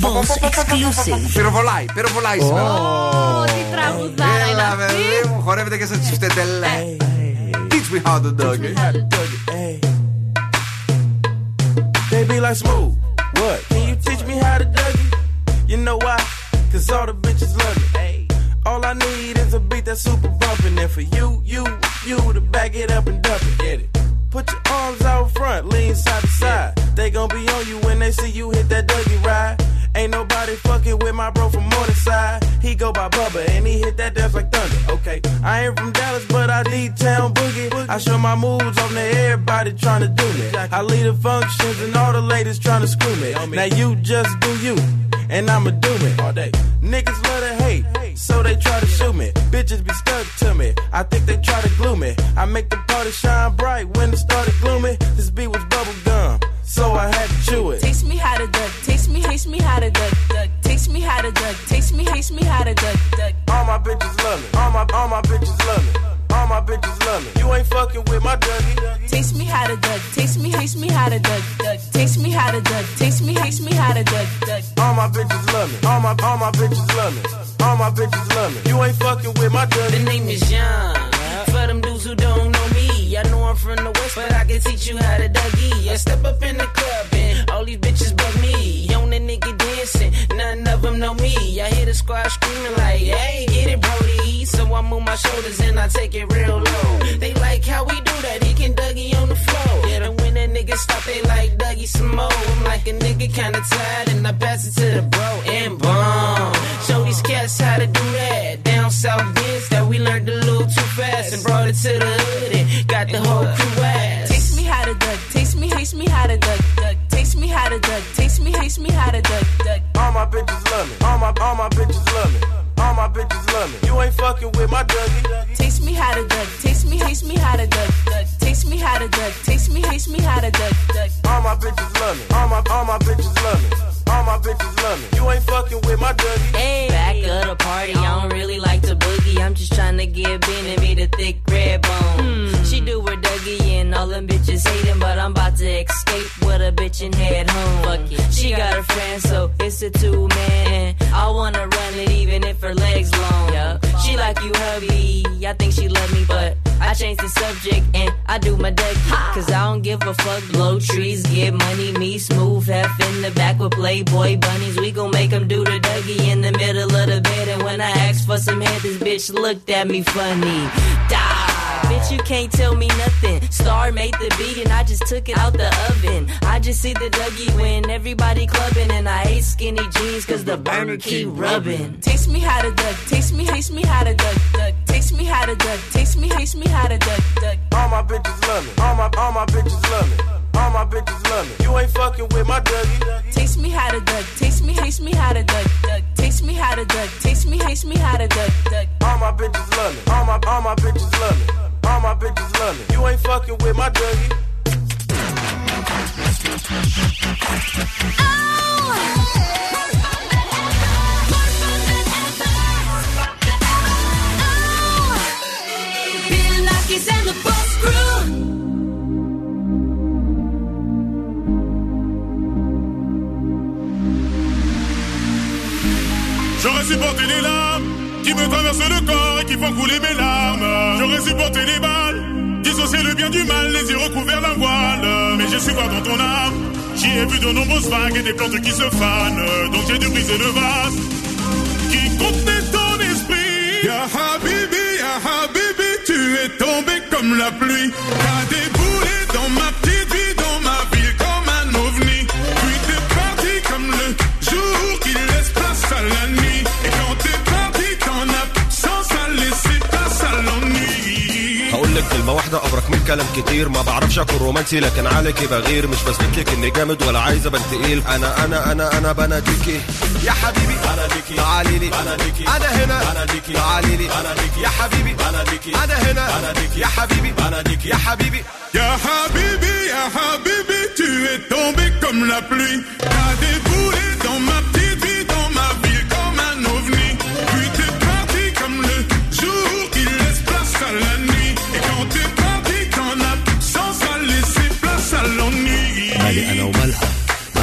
Speaker 19: Boss exclusive.
Speaker 1: Πυροβολάει, πυροβολάει σήμερα.
Speaker 4: Ω, τι τραγουδάρα είναι
Speaker 1: Έλα,
Speaker 4: αυτή.
Speaker 1: παιδί μου, χορεύετε και σε τσιφτετελέ. Teach me how to dog it.
Speaker 20: They be like smooth. What? Can you teach me how to dug it? You know why? Cause all the bitches love me. All I need is a beat that's super bumpin'. And for you, you, you to back it up and dump it. Get it. Put your arms out front, lean side to side. They gon' be on you when they see you hit that Dougie ride. Ain't nobody fucking with my bro from Morningside. He go by Bubba and he hit that dance like thunder. Okay, I ain't from Dallas, but I need town boogie. I show my moves on to everybody trying to do me. I lead the functions and all the ladies trying to screw me. Now you just do you, and I'ma do me all day. Niggas love to hate, so they try to shoot me. Bitches be stuck to me. I think they try to glue me. I make the party shine bright when it started gloomy. This beat was bubble gum, so I had to chew it.
Speaker 21: Taste me how to duck. Taste me, taste me how to duck. duck. Taste me how to duck. Taste me, taste me how to duck. duck.
Speaker 20: All my bitches love me. All my all my bitches love me. All my bitches love me. You ain't fucking with my Dougie.
Speaker 21: Taste me how to duck. Taste me, taste me how to duck. duck. Taste me how to duck. Taste me, taste me how to duck. duck.
Speaker 20: All my bitches love me. All my all my bitches love me. All my bitches love me. You ain't fucking with my Dougie.
Speaker 22: The name is John. For them dudes who don't know me, I know I'm from the west, but I can teach you how to Dougie. I step up in the club and all these bitches bug me. On the nigga dancing, none of them know me. I hear the squad screaming like, hey, get it, Brody. So I move my shoulders and I take it real low. They like how we do that, he can Dougie on the floor. And when a nigga stop, they like Dougie some more. I'm like a nigga kinda tired and I pass it to the bro and bomb. Show these cats how to do that. Down south dance that we learned a little too fast and brought it to the hood and got the whole crew ass.
Speaker 21: Taste me how to duck. Taste me, taste me how to duck. duck. Taste me how to duck. Taste me, taste me how to duck. duck.
Speaker 20: All my bitches love me. All my all my bitches love me. All my bitches love me. You ain't fucking with my Dougie.
Speaker 21: Taste me how to duck. Taste me, taste me how to duck. duck. Taste me how to duck. Taste me, taste me how to duck. duck.
Speaker 20: All my bitches love me. All my all my bitches love me. All my bitches love me. You ain't fucking with my Dougie.
Speaker 22: Hey, back of the party, I don't really like to boogie. I'm just trying to get Ben and me the thick red bone. Hmm. She do her Dougie and all them bitches hate him, but I'm about to escape with a bitch and head home. Fuck it. She got a friend, so it's a two man. I wanna run it even if her legs long. She like you, hubby. I think she love me, but I change the subject and I do my Dougie. Cause I don't give a fuck. Blow trees, get money. Me smooth, half in the back with Playboy bunnies. We gon' make 'em do the Dougie in the middle of the bed. And when I asked for some head, this bitch looked at me funny. Die. Bitch, you can't tell me nothing. Star made the beat and I just took it out the oven. I just see the Dougie when everybody clubbing and I hate skinny jeans cause the burner keep rubbing.
Speaker 21: Taste me how to duck. Taste me, taste me how to duck. duck. Taste me how to duck. Taste me, taste me how to duck. duck.
Speaker 20: All my bitches love me. All my all my bitches love me. All my bitches love me. You ain't fucking with my Dougie.
Speaker 21: Taste me how to duck. Taste me, taste me how to duck. duck. Taste me how to duck. Taste me, taste me how to duck. duck.
Speaker 20: All my bitches love me. All my all my bitches love me. All my bitches love. You ain't fucking with my
Speaker 14: Boss Crew.
Speaker 23: J'aurais supporté les larmes qui me traversent le corps et qui font couler mes larmes. J'aurais supporté les balles, dissocier le bien du mal, les yeux recouverts d'un voile. Mais j'ai su voir dans ton âme, j'y ai vu de nombreuses vagues et des plantes qui se fanent. Donc j'ai dû briser le vase qui contenait ton esprit.
Speaker 24: Ya Habibi, Ya Habibi, tu es tombé comme la pluie.
Speaker 25: كلمة واحدة أبرك من كلام كتير. ما بعرفش أكون رومانسي لكن عليكي بغير. مش بثبت لك إني جامد ولا عايز أبان تقيل. أنا أنا أنا أنا بناديكي يا حبيبي بناديكي تعالي لي بناديكي أنا هنا. بناديكي تعالي لي بناديكي يا حبيبي بناديكي أنا هنا. بناديكي يا حبيبي. بناديكي يا حبيبي.
Speaker 24: Ya Habibi, Ya Habibi, tu es tombé comme la pluie. T'as déboulé dans ma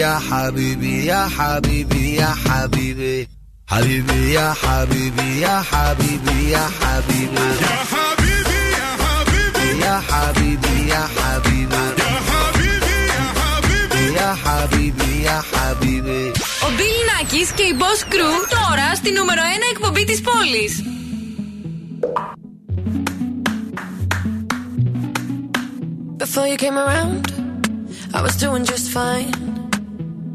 Speaker 25: يا حبيبي يا حبيبي يا حبيبي حبيبي يا حبيبي يا حبيبي يا حبيبي
Speaker 23: Ya Habibi, Ya Habibi,
Speaker 25: يا حبيبي يا حبيبي
Speaker 23: Ya Habibi, Ya Habibi.
Speaker 25: يا حبيبي يا حبيبي
Speaker 26: Ο Bill Nackis και η Boss Crew τώρα στη νούμερο 1 εκπομπή της πόλης.
Speaker 12: Before you came around, I was doing just fine.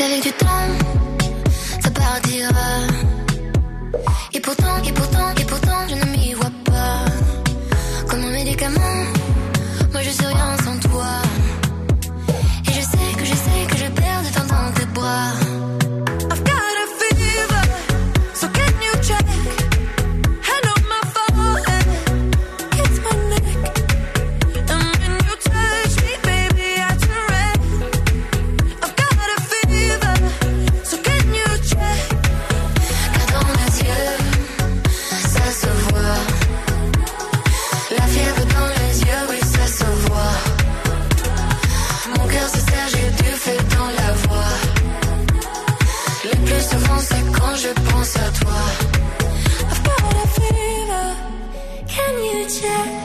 Speaker 27: qu'avec du temps, ça partira. Et pourtant, et pourtant, et pourtant, je ne m'y vois pas. Comme un médicament, moi je suis rien sans toi. Et je sais que je sais que je perds de temps dans tes bras.
Speaker 12: Check?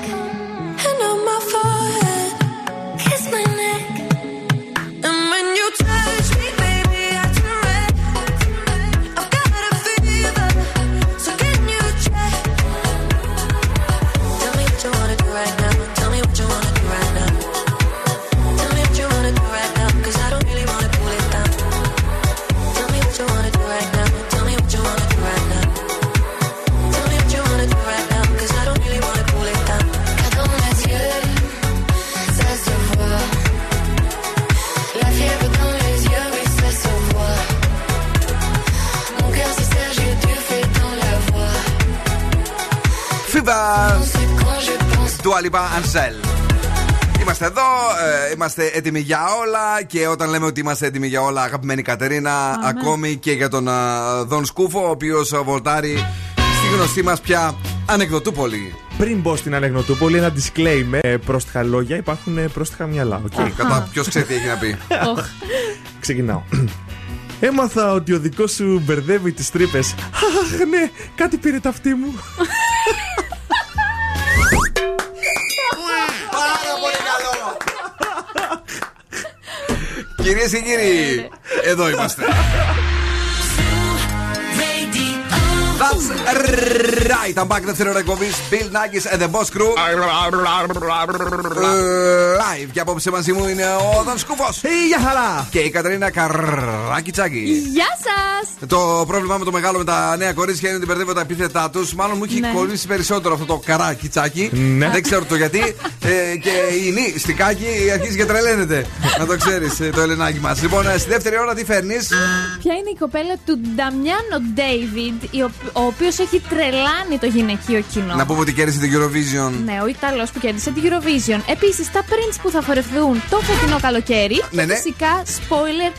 Speaker 27: Pense
Speaker 1: Του Αλιπά Ανσέλ. Είμαστε εδώ, ε, είμαστε έτοιμοι για όλα και όταν λέμε ότι είμαστε έτοιμοι για όλα, αγαπημένη Κατερίνα, ακόμη και για τον α, Δον Σκούφο, ο οποίος βολτάρει στη γνωστή μας πια ανεκδοτούπολη.
Speaker 3: Πριν μπω στην Ανεγνωτούπολη, ένα disclaimer. Ε, πρόστιχα λόγια υπάρχουν ε, πρόστιχα μυαλά. οκ.
Speaker 1: Κατά ποιος ξέρει τι έχει να πει.
Speaker 3: Ξεκινάω. Έμαθα ότι ο δικός σου μπερδεύει τις τρύπες. Αχ, ναι, κάτι πήρε τα αυτή μου.
Speaker 1: Κυρίες και κύριοι, εδώ είμαστε. Right. I'm back δεύτερο ώρα εκπομπή. Bill Nackis and the Boss Crew. Live. Και απόψε μαζί μου είναι ο Δον Σκούφος.
Speaker 3: Γεια χαρά.
Speaker 1: Και η Καταρίνα Καράκι Τσάκη.
Speaker 4: Γεια σας!
Speaker 1: Το πρόβλημα με το μεγάλο με τα νέα κορίτσια είναι ότι μπερδεύω τα επίθετά τους. Μάλλον μου έχει
Speaker 4: Ναι.
Speaker 1: κολλήσει περισσότερο αυτό το καράκι τσάκι.
Speaker 3: Ναι.
Speaker 1: Δεν ξέρω το γιατί. ε, και η Νή στικάκι αρχίζει και τρελαίνεται. Να το ξέρεις το Ελενάκι μας. Λοιπόν, ε, στη δεύτερη ώρα τι φέρνεις;
Speaker 4: Ποια είναι η κοπέλα του Νταμιάνο Ντέιβιντ, ο οποίος έχει τρελάνει το γυναικείο κοινό.
Speaker 1: Να πούμε ότι κέρδισε την Eurovision.
Speaker 4: Ναι, ο Ιταλός που κέρδισε την Eurovision. Επίσης, τα prints που θα φορεθούν το φετινό καλοκαίρι.
Speaker 1: Ναι,
Speaker 4: και
Speaker 1: ναι.
Speaker 4: φυσικά, spoiler,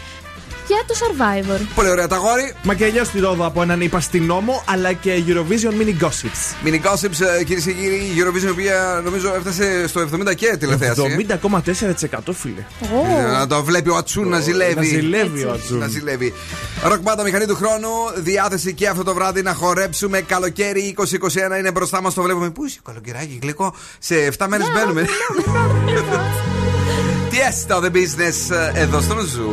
Speaker 4: για το Survivor.
Speaker 1: Πολύ ωραία τα γόρι.
Speaker 3: Μα και αλλιώς τη ρόδο από έναν υπαστηνόμο αλλά και Eurovision Mini Gossips.
Speaker 1: Mini Gossips, κυρίες και κύριοι, η Eurovision η οποία νομίζω έφτασε στο 70 και τηλεθέαση. ε.
Speaker 3: 70,4% φίλε.
Speaker 1: Ε, Να το βλέπει ο Ατσούν να ζηλεύει.
Speaker 3: Να ζηλεύει ο Ατσούν.
Speaker 1: Να ζηλεύει. Ροκ μπάντα μηχανή του χρόνου. Διάθεση και αυτό το βράδυ να χορέψουμε. Καλοκαίρι 2021 είναι μπροστά μας. Το βλέπουμε. Πού είσαι, καλοκαιράκι, γλυκό. Σε 7 μέρες μπαίνουμε. Τι έστω the business ε, εδώ στον Ζου.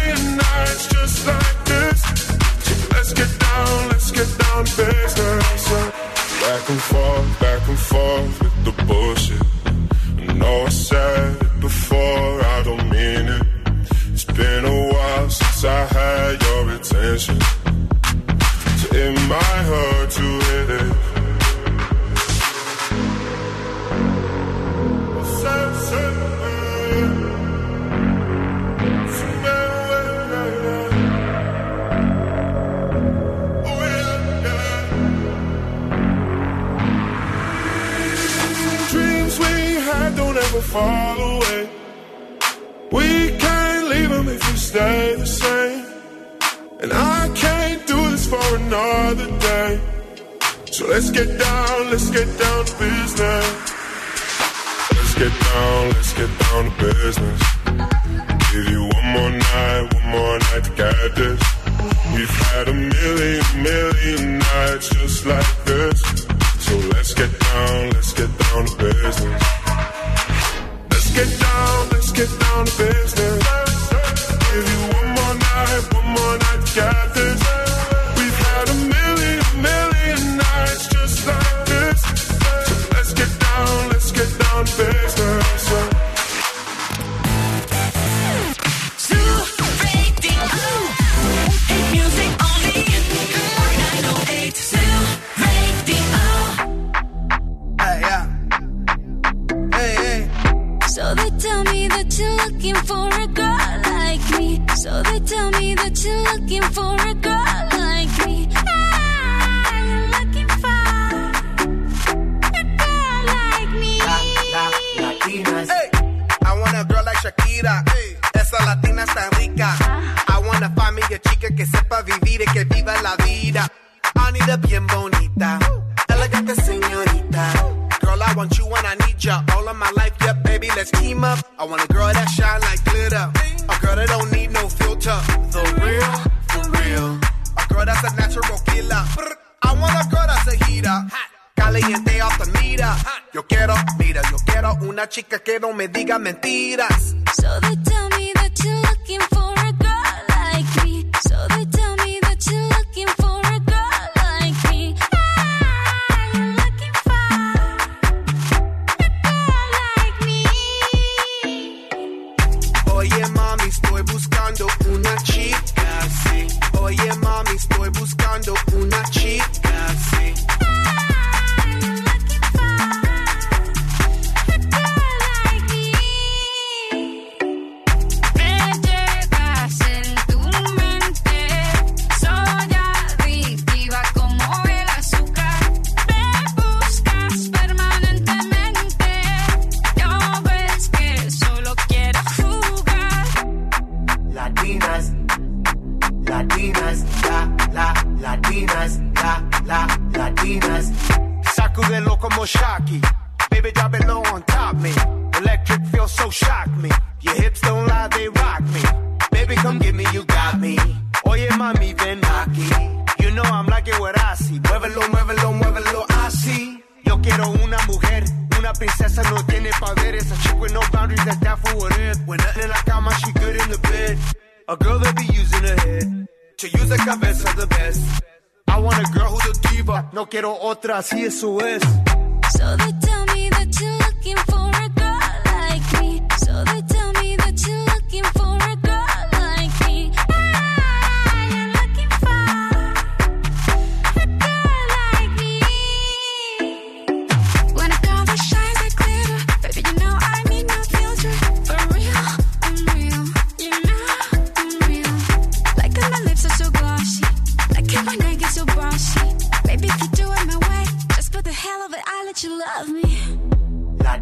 Speaker 24: nights just like I'm like
Speaker 28: it with así. Muévelo, muévelo, muévelo así. Yo quiero una mujer, una princesa no
Speaker 12: tiene poderes. A
Speaker 28: chick with no boundaries, that's that for what it. When nothing in la cama, she good in the bed. A girl that be using her head. To use the cabeza the best. I want a girl who's a diva. No quiero otra, así eso es.
Speaker 12: So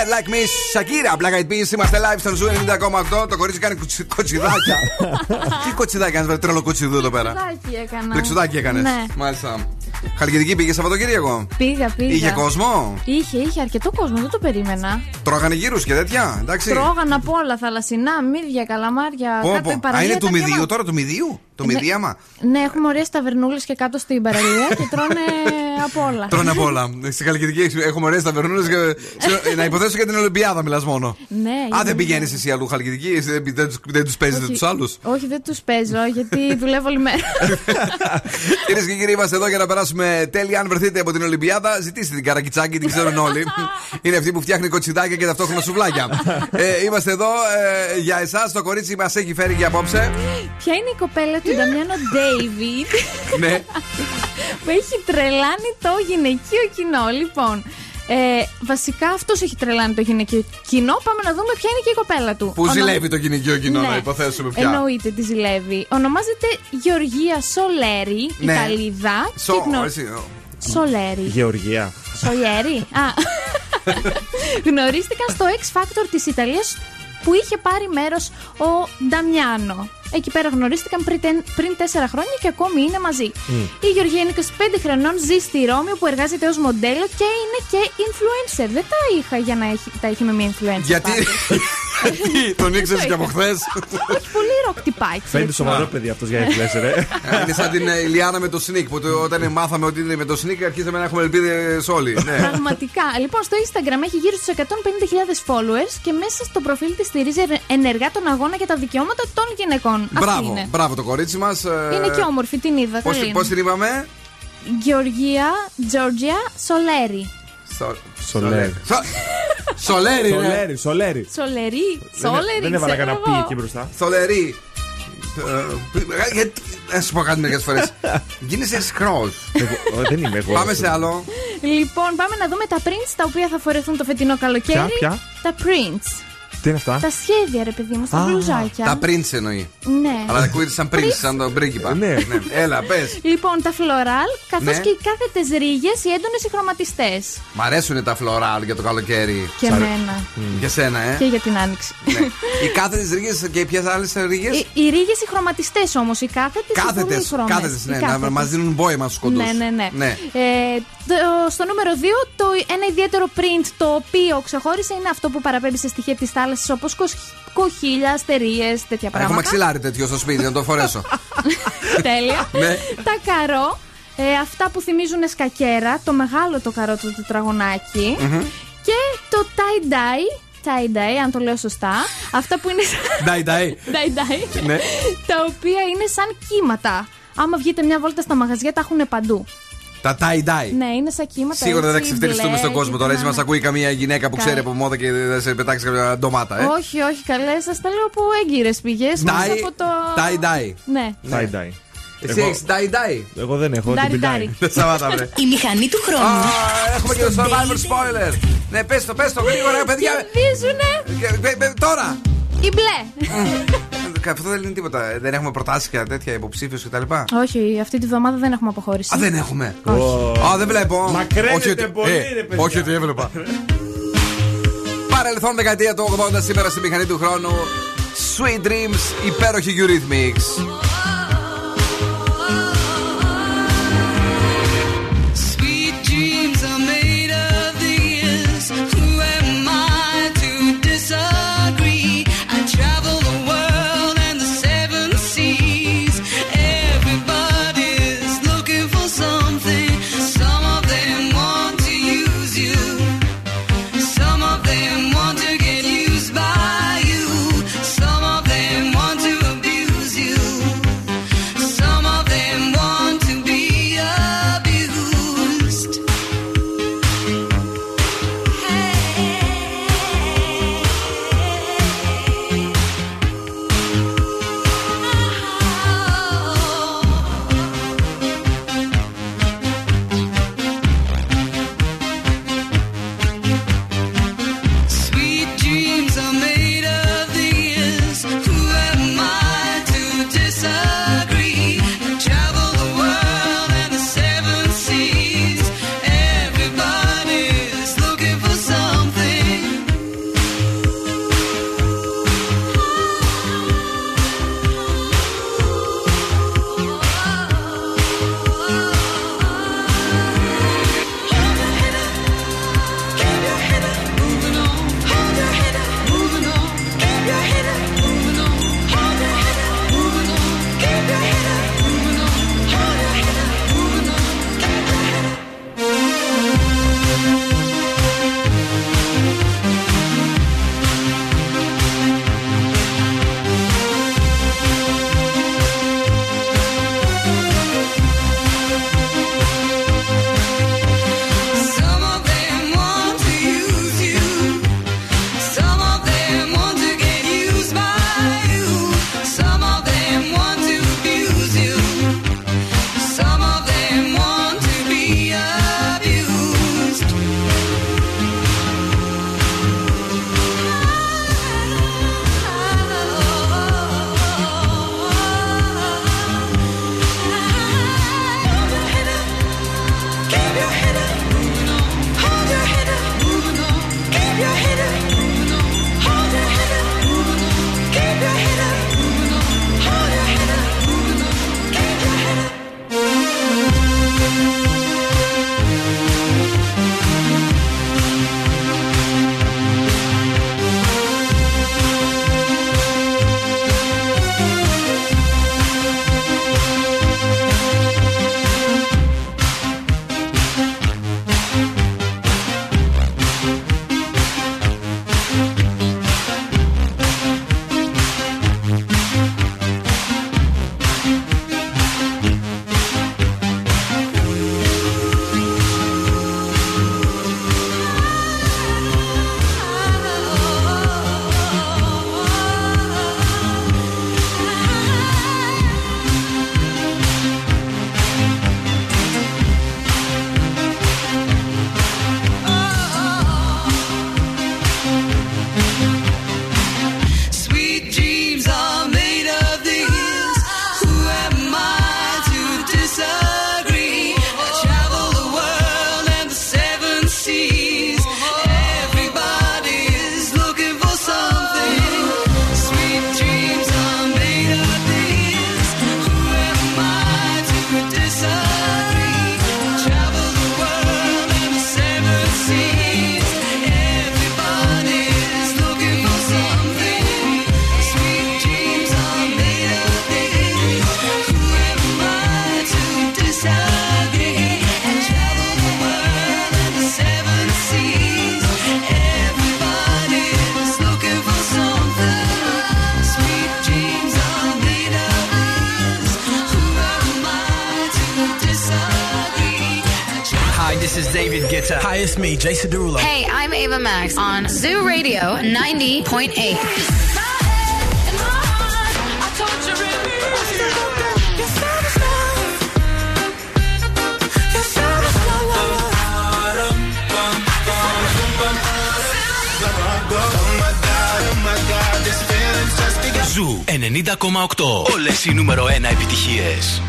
Speaker 1: Get like me, Shakira. Black Eyed Peas. Είμαστε live στον Zoo 90,8. Το κορίτσι κάνει κοτσι- κοτσιδάκια. Τι κοτσιδάκια κάνεις, τρελό κοτσιδού εδώ πέρα.
Speaker 4: Λεξουδάκι έκανα.
Speaker 1: Λεξουδάκι έκανες.
Speaker 4: Ναι.
Speaker 1: Μάλιστα. Χαλκιδική πήγες Σαββατοκύριακο;
Speaker 4: Πήγα, πήγα.
Speaker 1: Είχε κόσμο;
Speaker 4: Είχε, είχε αρκετό κόσμο, δεν το περίμενα.
Speaker 1: Τρώγανε γύρους και τέτοια. Εντάξει.
Speaker 4: Τρώγαν από όλα, θαλασσινά, μύδια, καλαμάρια.
Speaker 1: Πω,
Speaker 4: κάτω
Speaker 1: πω.
Speaker 4: η
Speaker 1: Α,
Speaker 4: παραλία
Speaker 1: είναι του
Speaker 4: ήταν
Speaker 1: μηδίου
Speaker 4: γεμάτη.
Speaker 1: τώρα, του μηδίου. Το
Speaker 4: Ναι.
Speaker 1: μηδίαμα.
Speaker 4: Ναι, έχουμε ωραίες ταβερνούλες και κάτω στην παραλία και τρώνε από όλα.
Speaker 1: Τρώνε απ' όλα. Στη Χαλκιδική έχουμε ωραίες ταβερνούλες και. σε- Να υποθέσω για την Ολυμπιάδα μιλάς μόνο.
Speaker 4: Ναι,
Speaker 1: Α,
Speaker 4: είναι-
Speaker 1: δεν πηγαίνεις εσύ αλλού Χαλκιδική, εσύ δεν, δεν, τους- δεν τους παίζετε
Speaker 4: Όχι.
Speaker 1: τους άλλους;
Speaker 4: Όχι, δεν τους παίζω γιατί δουλεύω όλη μέρα.
Speaker 1: Κυρίες και κύριοι, είμαστε εδώ για να περάσουμε τέλεια. Αν βρεθείτε από την Ολυμπιάδα, ζητήστε την καρακιτσάκη, την ξέρουν όλοι. Είναι αυτή που φτιάχνει κοτσιδάκια και ταυτόχρονα σουβλάκια. ε, είμαστε εδώ ε, για εσάς. Το κορίτσι μας έχει φέρει για απόψε.
Speaker 4: Ποια είναι η κοπέλα του Νταμιάνο Ντέιβιτ
Speaker 1: ναι.
Speaker 4: που έχει τρελάνει το γυναικείο κοινό. Λοιπόν, ε, βασικά αυτός έχει τρελάνει το γυναικείο κοινό. Πάμε να δούμε ποια είναι και η κοπέλα του.
Speaker 1: Που
Speaker 4: Ονομα-
Speaker 1: ζηλεύει το γυναικείο κοινό,
Speaker 4: Ναι.
Speaker 1: να υποθέσουμε πια.
Speaker 4: Εννοείται τη ζηλεύει. Ονομάζεται Γεωργία Σολέρη,
Speaker 1: Ναι.
Speaker 4: Ιταλίδα.
Speaker 1: Σο,
Speaker 4: και γνω-
Speaker 1: εσύ, ο-
Speaker 4: Σολέρη.
Speaker 3: Γεωργία.
Speaker 4: Σολιέρη. Α. Γνωρίστηκαν στο X Factor της Ιταλίας που είχε πάρει μέρος ο Νταμιάνο. Εκεί πέρα γνωρίστηκαν πριν, τεν- πριν 4 χρόνια και ακόμη είναι μαζί. Η Γεωργία είναι 25 χρονών, ζει στη Ρώμη που εργάζεται ως μοντέλο και είναι και influencer. Δεν τα είχα για να έχει, τα έχει με μια influencer.
Speaker 1: Γιατί;
Speaker 4: πάντως.
Speaker 1: Γιατί; Τον ήξερες και από χθες;
Speaker 4: Όχι, πολύ ροκ τυπάκι.
Speaker 3: Φαίνεται
Speaker 4: έτσι.
Speaker 3: σοβαρό παιδί αυτός για influencer, ε.
Speaker 1: Είναι σαν την ε, Ηλιάνα με το Sneak. Που το- όταν μάθαμε ότι είναι με το Sneak, αρχίσαμε να έχουμε ελπίδες όλοι. Ναι.
Speaker 4: Πραγματικά. Λοιπόν, στο Instagram έχει γύρω στους 150.000 followers και μέσα στο προφίλ της στηρίζει ενεργά τον αγώνα για τα δικαιώματα των γυναικών. Αυτή
Speaker 1: Μπράβο,
Speaker 4: είναι.
Speaker 1: μπράβο το κορίτσι μας.
Speaker 4: Είναι και όμορφη, την είδα.
Speaker 1: Πώ
Speaker 4: καλή είναι.
Speaker 1: την είπαμε,
Speaker 4: Γεωργία Τζόρτζια Σολέρη.
Speaker 1: Σο-
Speaker 3: Σολέρι.
Speaker 1: Σο- Σολέρι, ρε.
Speaker 3: Σολέρι, σολέρι.
Speaker 4: Σολερή,
Speaker 3: Δεν-
Speaker 4: Σόλερη.
Speaker 3: Δεν έβαλα
Speaker 4: ξέρω
Speaker 3: κανένα
Speaker 4: εγώ.
Speaker 3: πι εκεί μπροστά.
Speaker 1: Θολερή. Ε, γιατί- Να σου πω κάτι μερικές φορές. Γίνεσαι σκρός.
Speaker 3: Εγώ- Δεν είμαι εγώ.
Speaker 1: Πάμε σε άλλο.
Speaker 4: Λοιπόν, πάμε να δούμε τα prints τα οποία θα φορεθούν το φετινό καλοκαίρι.
Speaker 3: Ποια, ποια;
Speaker 4: Τα prints.
Speaker 3: Τι είναι αυτά;
Speaker 4: Τα σχέδια, ρε παιδί μου, στα
Speaker 3: Α,
Speaker 4: μπλουζάκια.
Speaker 1: Τα prince εννοεί.
Speaker 4: Ναι.
Speaker 1: Αλλά ακούγεται σαν prince, σαν τον πρίγκιπα.
Speaker 3: Ναι.
Speaker 1: Έλα, πες.
Speaker 4: Λοιπόν, τα floral, καθώς
Speaker 1: Ναι.
Speaker 4: και οι κάθετες ρίγες, οι έντονες συγχρωματιστέ.
Speaker 1: Μ' αρέσουν τα φλωράλ για το καλοκαίρι.
Speaker 4: Και εμένα.
Speaker 1: Για σένα, ε.
Speaker 4: Και για την άνοιξη.
Speaker 1: Ναι. Οι κάθετες ρίγες και ποιες άλλες ρίγες;
Speaker 4: Οι, οι ρίγες οι χρωματιστές όμως, οι κάθετες.
Speaker 1: Κάθετες, κάθετες, ναι, να μας δίνουν μπόεμα στους κοντούς.
Speaker 4: Ναι, ναι, ναι. Ε, το- στο νούμερο 2, το, ένα ιδιαίτερο print το οποίο ξεχώρισε είναι αυτό που παραπέμπει σε στοιχεία της θάλασσας όπως κοχύλια, αστερίες, τέτοια
Speaker 1: Έχω
Speaker 4: πράγματα.
Speaker 1: μαξιλάρι τέτοιο στο σπίτι, να το φορέσω.
Speaker 4: Τέλεια.
Speaker 1: Ναι.
Speaker 4: Τα καρό, ε, αυτά που θυμίζουν σκακέρα, το μεγάλο το καρό του τετραγωνάκι και το tie-dye. Tie-dye, αν το λέω σωστά. Αυτά που είναι.
Speaker 1: Ντάι, ντάι.
Speaker 4: tie-dye.
Speaker 1: Ναι.
Speaker 4: Τα οποία είναι σαν κύματα. Άμα βγείτε μια βόλτα στα μαγαζιά, τα έχουν παντού.
Speaker 1: Τα tie-dye.
Speaker 4: Ναι, είναι σαν κύματα.
Speaker 1: Σίγουρα δεν θα
Speaker 4: έτσι,
Speaker 1: ξεφτυλιστούμε
Speaker 4: μπλε
Speaker 1: στον κόσμο
Speaker 4: και
Speaker 1: τώρα. Έτσι
Speaker 4: να-
Speaker 1: μας ακούει καμία γυναίκα που
Speaker 4: Κα-
Speaker 1: ξέρει από μόδα και δεν σε πετάξει κάποια ντομάτα, ε.
Speaker 4: Όχι, όχι, καλέ. Σας τα λέω από έγκυρες πηγές.
Speaker 1: Tie-
Speaker 4: από το.
Speaker 1: tie-dye.
Speaker 4: Ναι.
Speaker 3: Tie-dye.
Speaker 1: Εσύ
Speaker 3: Εγώ-
Speaker 1: έχεις tie-dye.
Speaker 3: Εγώ δεν έχω.
Speaker 4: Ντάρι,
Speaker 3: την
Speaker 4: ντάρι.
Speaker 3: πιτάει.
Speaker 1: Δεν σταμάτα, βρε.
Speaker 19: Η μηχανή του
Speaker 1: Α,
Speaker 19: χρόνου.
Speaker 1: έχουμε και το survivor spoiler. Ναι, πες το, πες το γρήγορα, παιδιά.
Speaker 4: Κερδίζουνε
Speaker 17: αυτό δεν είναι τίποτα. Δεν έχουμε προτάσεις και τέτοια υποψήφιους κτλ.
Speaker 4: Όχι, αυτή τη βδομάδα δεν έχουμε αποχώρηση.
Speaker 17: Α, δεν έχουμε. Α, δεν βλέπω. Μακραίνεται
Speaker 1: πολύ,
Speaker 17: ε,
Speaker 1: ρε.
Speaker 17: Όχι ότι έβλεπα. Παρελθόν δεκαετία του 80 σήμερα στη μηχανή του χρόνου. Sweet Dreams, υπέροχη Eurythmics.
Speaker 29: Jason Derulo.
Speaker 20: Hey, I'm Ava Max on Zoo Radio 90.8.
Speaker 29: Ζου 90,8.
Speaker 30: Όλε οι νούμερο 1 επιτυχίε.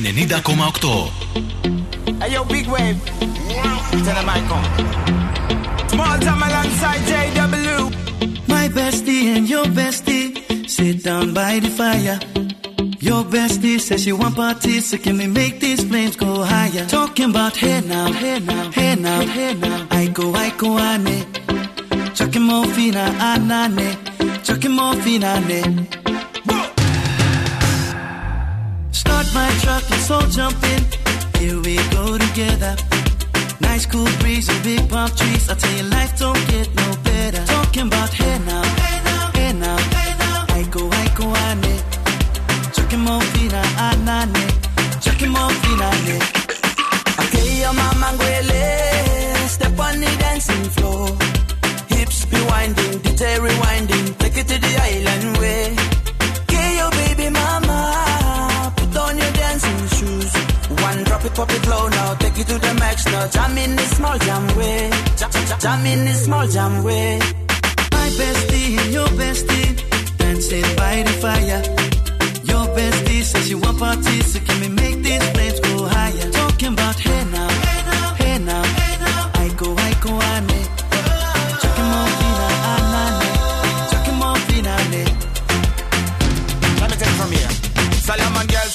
Speaker 30: 90,8.
Speaker 15: Hey yo, big wave. Tell them I come. Small time alongside JW.
Speaker 31: My bestie and your bestie sit down by the fire. Your bestie says she want parties, so can we make these flames go higher? Talking about hey now, hey now, hey now, hey now. I go, I go, ane. Chucking morphine, anane. Chucking morphine, ane. Truck, jump in. Here we go together. Nice cool breeze and big palm trees. I tell you, life don't get no better. Talking about hey now, hey now, hey now. I go, I go, ane. Chucking morphine, ah, anane. Chucking morphine, ane.
Speaker 15: Okay, your mama ngwele. Step on the dancing floor. Hips be winding, DJ rewinding. Take it to the island way. Okay, your baby mama. It, pop it low now. Take it to the max now. Jam in the small jam way. Jam, jam, jam in the small jam way.
Speaker 31: My bestie and your bestie dancing by the fire. Your bestie says she want parties, so can we make these flames go higher? Talking about hey now, hey now, hey now. I go, I go, ane. Chucking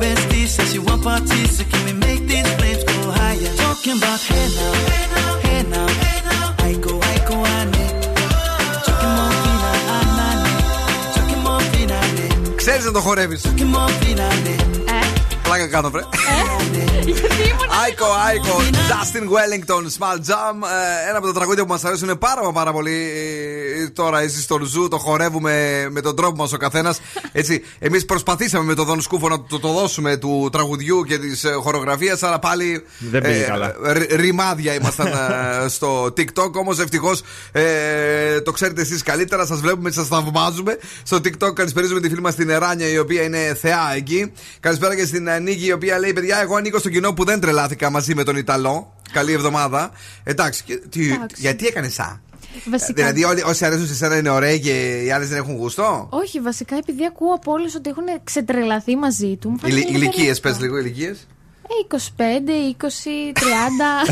Speaker 31: Your bestie says she want to party, so can we make these flames go higher? Talking about hey now, hey now, hey now, hey now. Iko, Iko, an de. Jockamo feena, an nané. Jockamo feena, ane.
Speaker 1: Ξέρει να το χορεύει.
Speaker 31: Chucking more fina, ane.
Speaker 1: Πλάκα κάνω, βρε. Iko, Iko, Justin Wellington, Small Jam. Ε, Ένα από τα τραγούδια που μας αρέσουν πάρα μα πάρα πολύ. Ε, Τώρα εσείς στο Ζου το χορεύουμε με τον τρόπο μας ο καθένας. Έτσι, εμείς προσπαθήσαμε με τον Δον Σκούφο να το, το δώσουμε του τραγουδιού και της χορογραφίας, αλλά πάλι.
Speaker 3: Δεν πήγε καλά.
Speaker 1: ρ- ρημάδια ήμασταν ε, στο TikTok. Όμως ευτυχώς το ξέρετε εσείς καλύτερα. Σας βλέπουμε, σας θαυμάζουμε. Στο TikTok καλησπέριζουμε τη φίλη μας την Εράνια, η οποία είναι θεά εκεί. Καλησπέρα και στην Νίκη, η οποία λέει: Παιδιά, εγώ ανήκω στο κοινό που δεν τρελάθηκα μαζί με τον Ιταλό. Καλή εβδομάδα. Εντάξει, και τι-
Speaker 4: Εντάξει.
Speaker 1: γιατί έκανες σα.
Speaker 4: Βασικά.
Speaker 1: Δηλαδή, όλοι, όσοι αρέσουν σε σένα είναι ωραίοι και οι άλλε δεν έχουν γούστο;
Speaker 4: Όχι, βασικά επειδή ακούω από όλους ότι έχουν ξετρελαθεί μαζί του. μου φαίνεται λίγο
Speaker 1: Ηλικίες,
Speaker 4: περίεργο.
Speaker 1: πες λίγο, ηλικίες.
Speaker 4: Ε, 25, 20, 30.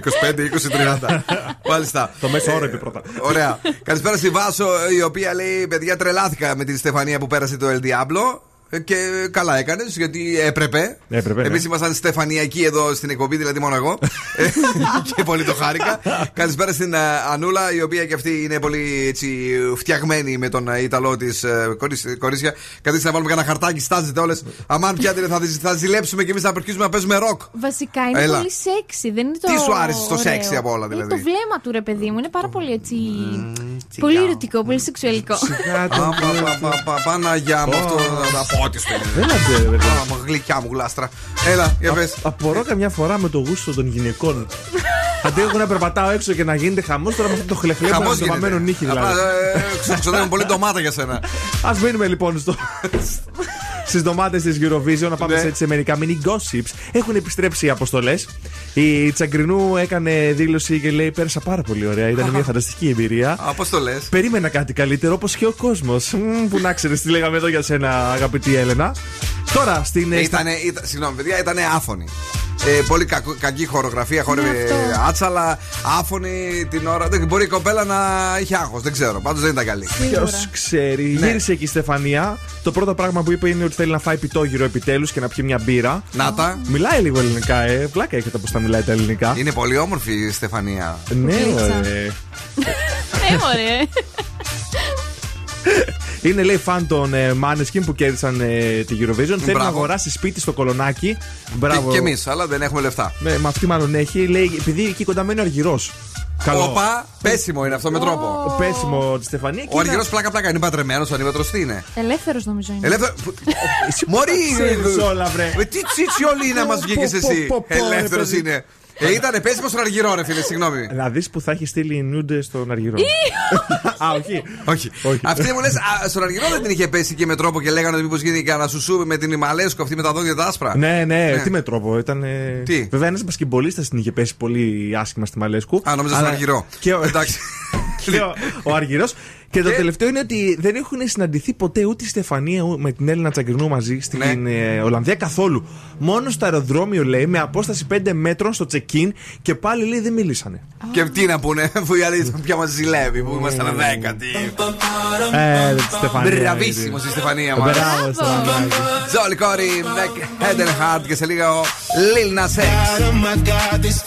Speaker 1: 25, 20, 30. Μάλιστα.
Speaker 3: Το μέσο όρο είπε πρώτα.
Speaker 1: Ωραία. Καλησπέρα στη Βάσο, η οποία λέει: Παιδιά, τρελάθηκα με τη Στεφανία που πέρασε το El Diablo. Ε, Και καλά έκανες, γιατί έπρεπε.
Speaker 3: Έπρεπε, ναι.
Speaker 1: Εμείς ήμασταν στεφανιακοί εδώ στην εκπομπή, δηλαδή μόνο εγώ. Ε, και πολύ το χάρηκα. Καλησπέρα στην ε, Ανούλα, η οποία και αυτή είναι πολύ έτσι, φτιαγμένη με τον ε, Ιταλό της κορίτσια. Καθίστε να βάλουμε κανένα χαρτάκι, στάζετε όλες. Αμάν πιάτε, θα, θα ζηλέψουμε και εμείς θα αρχίσουμε να παίζουμε ροκ.
Speaker 4: Βασικά είναι
Speaker 1: Έλα.
Speaker 4: πολύ σεξι, δεν είναι το.
Speaker 1: Τι σου άρεσε στο
Speaker 4: ωραίο.
Speaker 1: σεξι από όλα,
Speaker 4: Είναι
Speaker 1: δηλαδή;
Speaker 4: το βλέμμα του ρε παιδί μου, είναι πάρα πολύ έτσι. Πολύ ερωτικό, πολύ σεξουαλικό.
Speaker 1: Α, πα, πα, πα, πα, Παναγιά μου, αυτό τα πότη του είναι.
Speaker 3: Δεν άντε, ρε παιδί.
Speaker 1: Α, μου, Γλυκιά μου γλάστρα. Έλα, για πες.
Speaker 3: Απορώ καμιά φορά με το γούστο των γυναικών. Αντί εγώ να περπατάω έξω και να γίνεται χαμός, τώρα με αυτό το χλεχλέ που
Speaker 1: Χαμός
Speaker 3: είναι το βαμμένο νύχι δηλαδή.
Speaker 1: Απλά ε, ξε- ξοδεύουμε πολύ ντομάτα για σένα.
Speaker 3: Α μείνουμε λοιπόν στο. Στις ντομάτες της Eurovision, να πάμε
Speaker 1: Ναι.
Speaker 3: σε, σε μερικά mini gossips. Έχουν επιστρέψει οι αποστολές. Η Τσαγκρινού έκανε δήλωση και λέει: Πέρασα πάρα πολύ ωραία. Ήταν μια φανταστική εμπειρία.
Speaker 1: Πώ το λε.
Speaker 3: Περίμενα κάτι καλύτερο, όπως και ο κόσμος. Που να ξέρεις τι λέγαμε εδώ για σένα, αγαπητή Έλενα. Τώρα στην. ε,
Speaker 1: Ήτανε, ήταν, συγγνώμη, παιδιά, ήταν άφωνη. Ε, πολύ κακο- κακή χορογραφία, χόρευε
Speaker 4: Ναι, αυτό.
Speaker 1: άτσαλα, άφωνη την ώρα. Δεν, μπορεί η κοπέλα να είχε άγχος, δεν ξέρω. Πάντως δεν ήταν καλή.
Speaker 3: Ποιος ξέρει.
Speaker 1: Ναι.
Speaker 3: Γύρισε εκεί η Στεφανία. Το πρώτο πράγμα που είπε είναι ότι θέλει να φάει πιτόγυρο επιτέλους και να πιει μια μπύρα.
Speaker 1: Να τα.
Speaker 3: Μιλάει λίγο ελληνικά, ε. Βλάκα έχετε πώς τα μιλάει τα ελληνικά.
Speaker 1: Είναι πολύ όμορφη η Στεφανία.
Speaker 3: Ναι,
Speaker 4: Γλίτσα.
Speaker 3: ωραία.
Speaker 4: Ε, ωραία.
Speaker 3: Είναι λέει φαν των ε, Maneskin που κέρδισαν ε, τη Eurovision. Θέλει να
Speaker 1: Μπράβο.
Speaker 3: αγοράσει σπίτι στο κολονάκι.
Speaker 1: Και,
Speaker 3: Μπράβο.
Speaker 1: και εμείς, αλλά δεν έχουμε λεφτά.
Speaker 3: Ναι, μα αυτή μάλλον έχει. Λέει, επειδή εκεί κοντά μένει ο Αργυρός. Καλό.
Speaker 1: Όπα, πέσιμο είναι αυτό με τρόπο.
Speaker 3: Πέσιμο τη Στεφανία. και
Speaker 1: Ο
Speaker 3: είναι-
Speaker 1: αργυρό πλάκα-πλάκα είναι πατρεμένο, ο ανήπατρο τι είναι;
Speaker 4: Ελεύθερος νομίζω είναι.
Speaker 1: Ελεύθερο. Μωρή!
Speaker 3: ξέρεις όλα, βρε.
Speaker 1: Με τι τσίτσι είναι να μας βγήκες
Speaker 3: Πω,
Speaker 1: εσύ.
Speaker 3: πω, πω, πω, ρε
Speaker 1: Ελεύθερος
Speaker 3: παιδί.
Speaker 1: είναι. Ε, ήταν πέσιμο στον αργυρό, ρε φίλε, συγγνώμη.
Speaker 3: Να δεις που θα έχει στείλει νούντε στον Αργυρό. Α, όχι.
Speaker 1: Όχι.
Speaker 3: Όχι.
Speaker 1: Αυτή μου λες, στον αργυρό δεν την είχε πέσει και με τρόπο και λέγανε ότι μήπως γίνει κανένα σουσού με την Ιμαλέσκο αυτή με τα δόντια τα άσπρα.
Speaker 3: Ναι, ναι,
Speaker 1: Ναι.
Speaker 3: τι με τρόπο. Ήταν, ε,
Speaker 1: Τι;
Speaker 3: Βέβαια, ένας μπασκεμπολίστας την είχε πέσει πολύ άσχημα στη Μαλέσκου.
Speaker 1: Α, νόμιζα στον
Speaker 3: Αλλά
Speaker 1: αργυρό.
Speaker 3: Και ο,
Speaker 1: Εντάξει.
Speaker 3: και ο, ο Αργυρός. Και το
Speaker 1: Και-
Speaker 3: τελευταίο είναι ότι δεν έχουν συναντηθεί ποτέ ούτε η Στεφανία ούτε με την Έλληνα Τσαγκρινού μαζί στην
Speaker 1: Ναι.
Speaker 3: ε, Ολλανδία καθόλου. Μόνο στο αεροδρόμιο λέει με απόσταση 5 μέτρων στο check-in και πάλι λέει δεν μίλησανε.
Speaker 1: Και τι να πούνε, αφού η άλλη πια μας ζηλεύει που ήμασταν δέκατοι.
Speaker 3: Ε, τη Στεφανία.
Speaker 1: Μπραβίσιμο η Στεφανία μας.
Speaker 3: Μπράβο, Στεφανία.
Speaker 1: Τζόλι Κόρι, Head and Heart και σε λίγο Lil Nas X.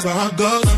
Speaker 14: that's where
Speaker 32: I go.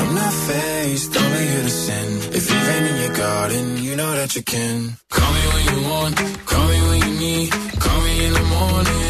Speaker 32: I'm not only here to sin. If you've rain in your garden, you know that you can.
Speaker 20: Call me when you want, call me when you need. Call me in the morning,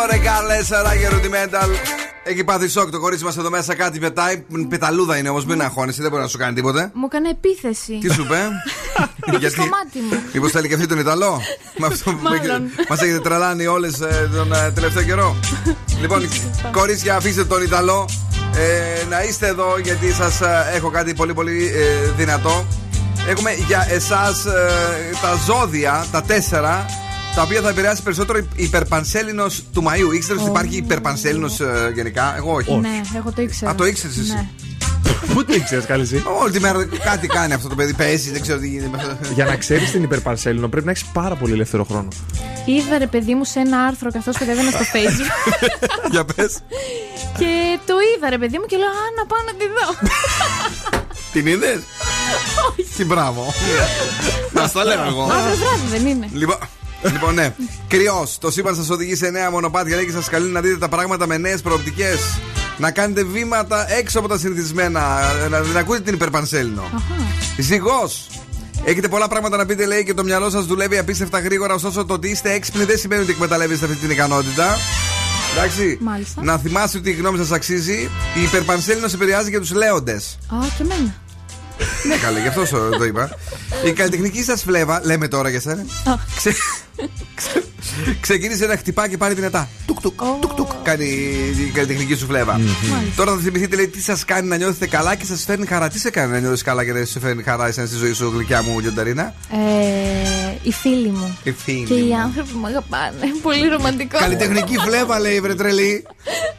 Speaker 1: Πολύ καλό, ρε Κάρλε, ράγε Rudimental. Έχει πάθει σοκ το κορίτσι μας εδώ μέσα, κάτι πετάει. Πεταλούδα είναι όμως, μην αγχώνεσαι, δεν μπορεί να σου κάνει τίποτε.
Speaker 4: Μου έκανε επίθεση.
Speaker 1: Τι σου είπε,
Speaker 4: Στο μάτι μου.
Speaker 1: Μήπως θέλει και αυτή τον Ιταλό; Με αυτό που
Speaker 4: Μάλλον.
Speaker 1: μας έχετε τρελάνει όλες τον ε, τελευταίο καιρό. λοιπόν, κορίτσια, αφήστε τον Ιταλό. Ε, να είστε εδώ γιατί σας έχω κάτι πολύ πολύ ε, δυνατό. Έχουμε για εσάς τα ζώδια, τα τέσσερα, τα οποία θα επηρεάσει περισσότερο η υπερπανσέλινος του Μαΐου. Ήξερες ότι υπάρχει υπερπανσέλινος γενικά; Εγώ όχι.
Speaker 4: Ναι, εγώ το ήξερα.
Speaker 1: Α, το ήξερες εσύ;
Speaker 4: Ναι.
Speaker 3: Πού το ήξερες, καλή εσύ;
Speaker 1: Όλη τη μέρα κάτι κάνει αυτό το παιδί. Παίζει, δεν ξέρω τι γίνεται. με αυτό.
Speaker 3: Για να ξέρεις την υπερπαρσέλινο πρέπει να έχεις πάρα πολύ ελεύθερο χρόνο.
Speaker 4: Είδα ρε παιδί μου σε ένα άρθρο καθώ κατέβαινα στο facebook
Speaker 1: Για πες.
Speaker 4: και το είδα ρε παιδί μου και λέω Α, να πάω να τη δω.
Speaker 1: Την είδες; Τι μπράβο. Να στα λέω εγώ.
Speaker 4: Αύριο βράδυ δεν είναι.
Speaker 1: Λοιπόν, λοιπόν, ναι. Κρυός. Το σύμπαν σας οδηγεί σε νέα μονοπάτια λέει και σας καλεί να δείτε τα πράγματα με νέες προοπτικές. Να κάνετε βήματα έξω από τα συνηθισμένα. Να, να ακούτε την υπερπανσέλινο. Ζυγός. Έχετε πολλά πράγματα να πείτε, λέει, και το μυαλό σας δουλεύει απίστευτα γρήγορα. Ωστόσο, το ότι είστε έξυπνοι δεν σημαίνει ότι εκμεταλλεύεστε αυτή την ικανότητα. Εντάξει.
Speaker 4: Μάλιστα.
Speaker 1: Να θυμάστε ότι η γνώμη σας αξίζει. Η υπερπανσέλινο επηρεάζει και τους λέοντες.
Speaker 4: Α, και εμένα.
Speaker 1: Ναι, καλέ, γι' αυτός σου το είπα. Η καλλιτεχνική σας φλέβα, λέμε τώρα για σένα. Ξε... ξε- Ξεκίνησε να χτυπά και πάρει δυνατά. Τουκ, τουκ, τουκ, τουκ. Κάνει η καλλιτεχνική σου φλέβα. Τώρα θα θυμηθείτε, λέει, τι σας κάνει να νιώθετε καλά και σας φέρνει χαρά. Τι σε κάνει να νιώθεις καλά και δεν σε φέρνει χαρά εσένα στη ζωή σου, γλυκιά μου, Γιονταρίνα;
Speaker 4: Ε, οι φίλοι μου.
Speaker 1: Η φίλη
Speaker 4: Και οι
Speaker 1: μου.
Speaker 4: άνθρωποι που με αγαπάνε. Πολύ ρομαντικό.
Speaker 1: Καλλιτεχνική φλέβα, λέει, βρε τρελή.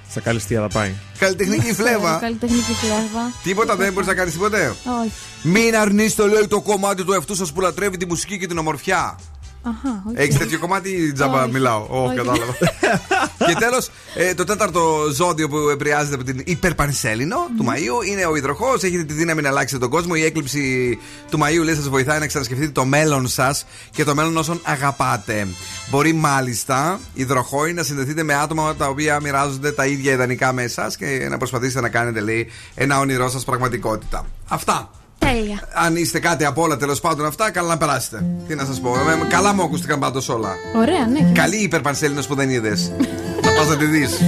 Speaker 3: Στα καλυστία θα πάει.
Speaker 1: Καλλιτεχνική φλέβα.
Speaker 4: Καλλιτεχνική φλέβα.
Speaker 1: Τίποτα δεν μπορείς να κάνεις τίποτε.
Speaker 4: Όχι.
Speaker 1: Μην αρνείστε, λέει, το κομμάτι του εαυτού σας που λατρεύει τη μουσική και την ομορφιά.
Speaker 4: Okay.
Speaker 1: Έχεις τέτοιο κομμάτι ή
Speaker 4: τζαμπά,
Speaker 1: μιλάω.
Speaker 4: Όχι, oh,
Speaker 1: κατάλαβα. και τέλος, ε, το τέταρτο ζώδιο που επηρεάζεται από την υπερπανσέλινο mm. του Μαΐου είναι ο υδροχός. Έχετε τη δύναμη να αλλάξετε τον κόσμο. Η έκλειψη του Μαΐου λέει σας βοηθάει να ξανασκεφτείτε το μέλλον σας και το μέλλον όσων αγαπάτε. Μπορεί μάλιστα υδροχόοι να συνδεθείτε με άτομα τα οποία μοιράζονται τα ίδια ιδανικά με εσάς και να προσπαθήσετε να κάνετε λέει ένα όνειρό σας πραγματικότητα. Αυτά. Αν είστε κάτι από όλα τέλος πάντων αυτά, καλά να περάσετε. Τι να σας πω. Ε, καλά μου ακούστηκαν πάντως όλα.
Speaker 4: Ωραία, ναι.
Speaker 1: Καλή υπερπανσέλινος που δεν είδες. Θα πας να τη
Speaker 27: δεις.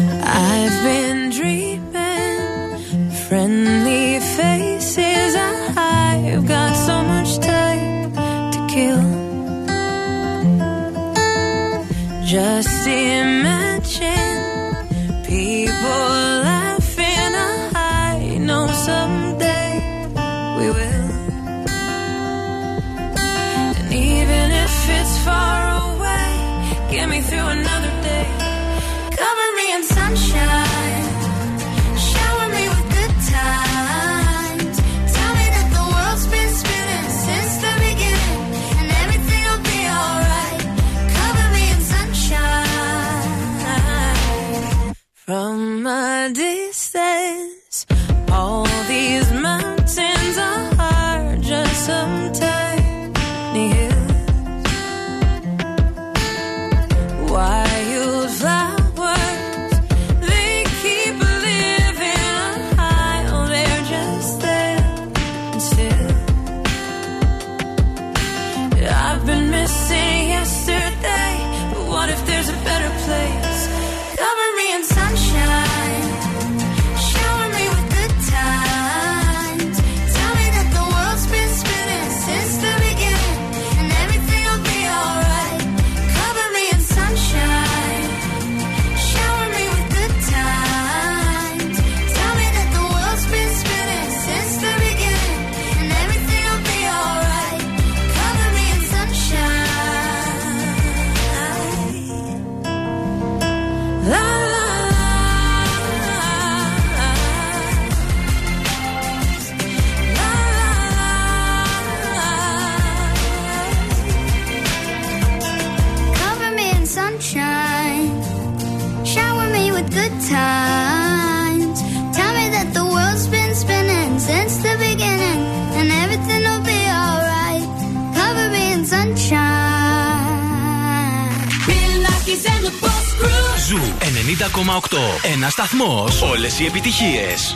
Speaker 27: sunshine. Me with good times. Tell me that the world's been spinning since the beginning. And everything'll be alright. Cover me in sunshine. From a distance. All
Speaker 8: όλες οι
Speaker 12: επιτυχίες.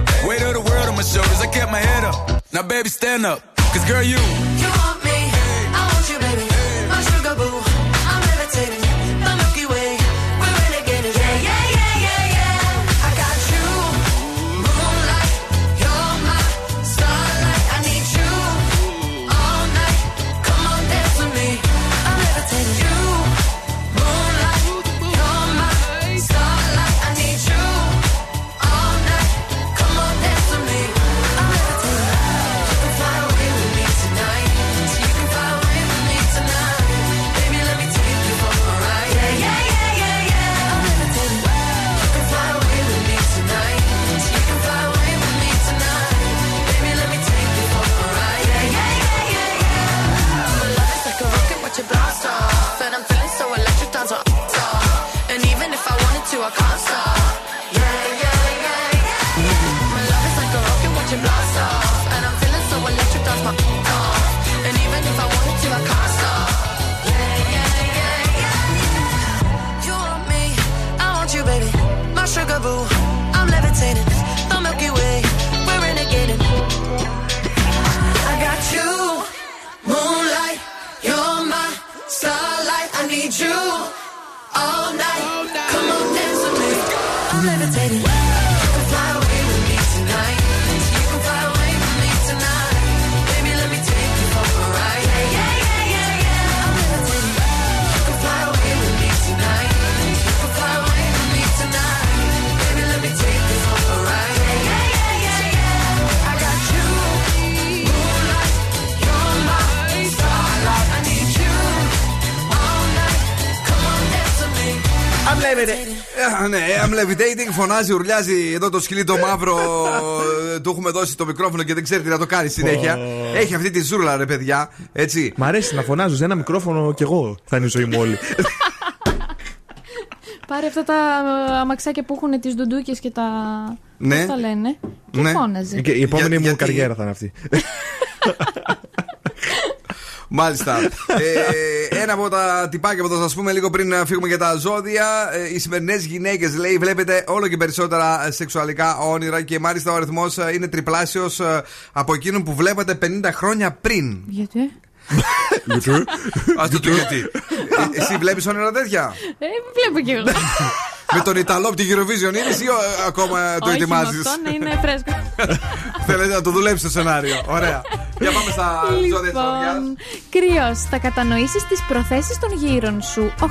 Speaker 12: Weight of the world on my shoulders, I kept my head up. Now, baby, stand up, cause girl, you.
Speaker 1: compensated Ναι, I'm levitating. Φωνάζει, ουρλιάζει εδώ το σκυλί το μαύρο. ε, Του έχουμε δώσει το μικρόφωνο και δεν ξέρει τι να το κάνει συνέχεια. Έχει αυτή τη ζούρλα, ρε παιδιά. Έτσι.
Speaker 3: Μ' αρέσει να φωνάζω σε ένα μικρόφωνο κι εγώ θα είναι η ζωή μου όλη.
Speaker 4: Πάρε αυτά τα ε, αμαξάκια που έχουν τις ντουντούκες και τα.
Speaker 1: Ναι.
Speaker 4: Πώς τα λένε. Και
Speaker 1: Ναι.
Speaker 4: φώναζε.
Speaker 3: Και η επόμενη
Speaker 1: Για-
Speaker 3: μου
Speaker 1: γιατί-
Speaker 3: καριέρα θα είναι αυτή.
Speaker 1: Μάλιστα. ε, ένα από τα τυπάκια που θα σας πούμε λίγο πριν να φύγουμε για τα ζώδια. Ε, οι σημερινές γυναίκες, λέει, βλέπετε όλο και περισσότερα ε, σεξουαλικά όνειρα και μάλιστα ο αριθμός είναι τριπλάσιος από εκείνον που βλέπατε 50 χρόνια πριν.
Speaker 4: Γιατί;
Speaker 1: Α το του γιατί. Ε, εσύ βλέπεις όνειρα τέτοια;
Speaker 4: Ε, βλέπω κι εγώ.
Speaker 1: Με τον Ιταλό από την Eurovision είναι ή ε, ακόμα το
Speaker 4: Όχι, με
Speaker 1: ετοιμάζεις;
Speaker 4: αυτό να είναι φρέσκο.
Speaker 1: Θέλετε να το δουλέψει το σενάριο. Ωραία. Για πάμε στα ζώδια της
Speaker 4: Λοιπόν, κρυός, θα κατανοήσεις τις προθέσεις των γύρων σου. 8.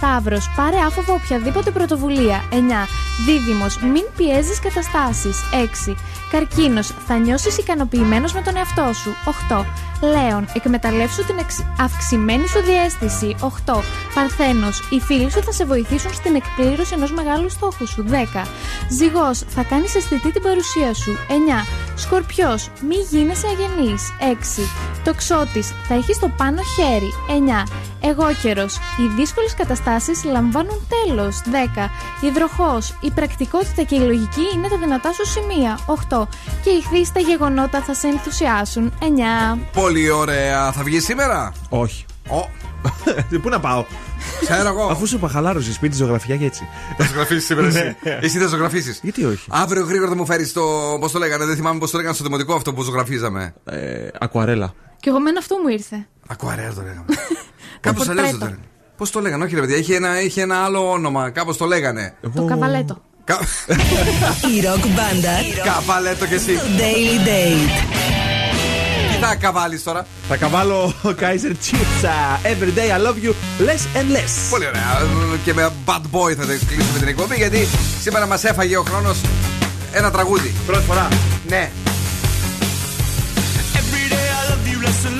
Speaker 4: Ταύρος, πάρε άφοβο οποιαδήποτε πρωτοβουλία. 9. Δίδυμος, μην πιέζεις καταστάσεις. 6. Καρκίνος, θα νιώσεις ικανοποιημένος με τον εαυτό σου. 8. Λέων, εκμεταλλεύσου την εξ- αυξημένη σου διέστηση. 8. Παρθένος, οι φίλοι σου θα σε βοηθήσουν στην εκπλήρωση ενός μεγάλου στόχου σου. 10. Ζυγός, θα κάνεις αισθητή την παρουσία σου. 9. Σκορπιός, μη γίνεσαι αγενής. 6. Τοξότης, θα έχεις το πάνω χέρι. 9. Εγώκερος, οι δύσκολες καταστάσεις λαμβάνουν τέλος. 10. Υδροχός, η πρακτικότητα και η λογική είναι τα δυνατά σου σημεία. 8. Και οι χθείς τα γεγονότα θα σε ενθουσιάσουν. 9.
Speaker 1: Πολύ ωραία. Θα βγει σήμερα;
Speaker 3: Όχι.
Speaker 1: Ο.
Speaker 3: Πού να πάω;
Speaker 1: Ξέρω εγώ.
Speaker 3: Αφού σου είπα χαλάρωσες σπίτι ζωγραφιά και έτσι.
Speaker 1: Θα ζωγραφίσεις σήμερα εσύ.
Speaker 3: Ναι.
Speaker 1: Εσύ θα ζωγραφίσεις.
Speaker 3: Γιατί όχι;
Speaker 1: Αύριο γρήγορα θα μου φέρεις το. Πώς το λέγανε, δεν θυμάμαι πώς το λέγανε στο δημοτικό αυτό που ζωγραφίζαμε.
Speaker 3: Ε, ακουαρέλα.
Speaker 4: Και εγώ μένα αυτό μου ήρθε.
Speaker 1: Ακουαρέλα το λέγαμε. Κάπως
Speaker 4: πορτρέτο.
Speaker 1: αλλιώς το λέγανε. Πώς το λέγανε, όχι ρε παιδιά, είχε ένα, είχε ένα άλλο όνομα. Κάπως το λέγανε.
Speaker 4: Το καβαλέτο.
Speaker 14: Η ροκ μπάντα.
Speaker 1: Καβαλέτο κι εσύ.
Speaker 14: Daily Date.
Speaker 1: Τι θα καβάλεις τώρα.
Speaker 3: Θα καβάλω Kaiser Chiefs. uh, Every day I love you less and less.
Speaker 1: Πολύ ωραία. Και με bad boy θα κλείσουμε την εκπομπή γιατί σήμερα μας έφαγε ο χρόνος ένα τραγούδι.
Speaker 3: Πρώτη φορά.
Speaker 1: Ναι.
Speaker 10: Every day I love you less and less.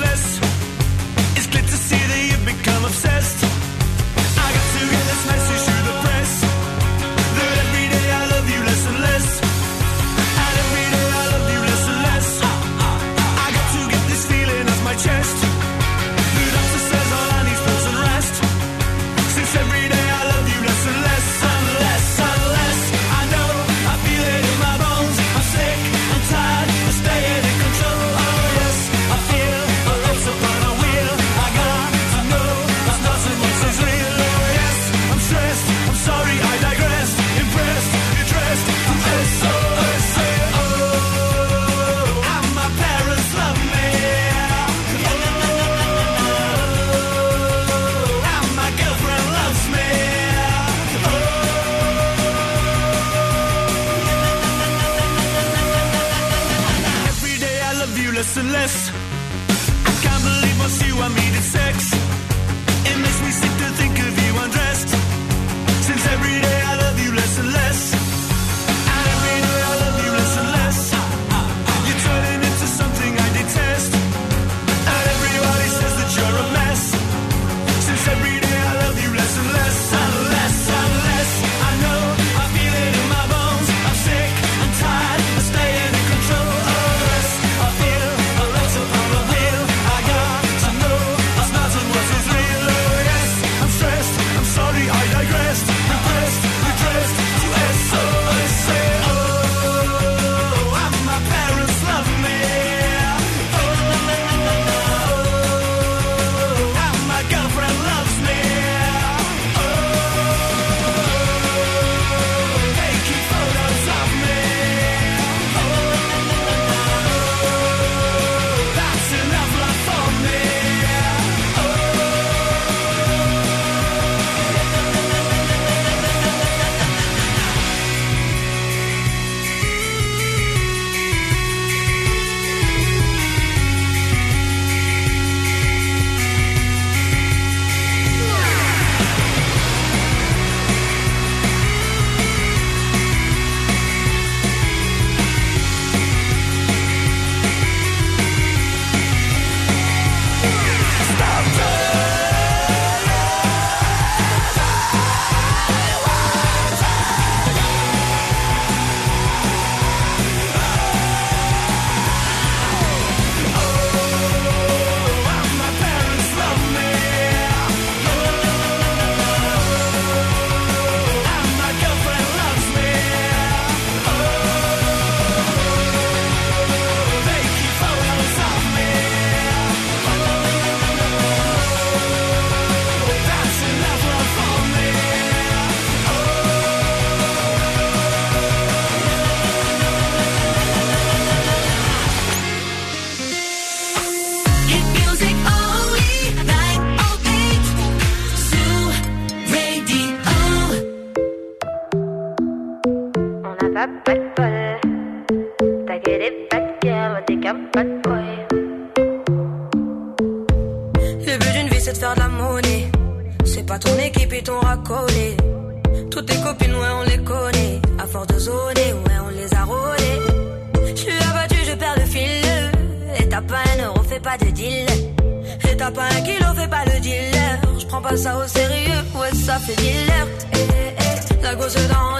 Speaker 12: Pas ça au sérieux, ouais, ça fait dealer. Eh, eh, la gosse dans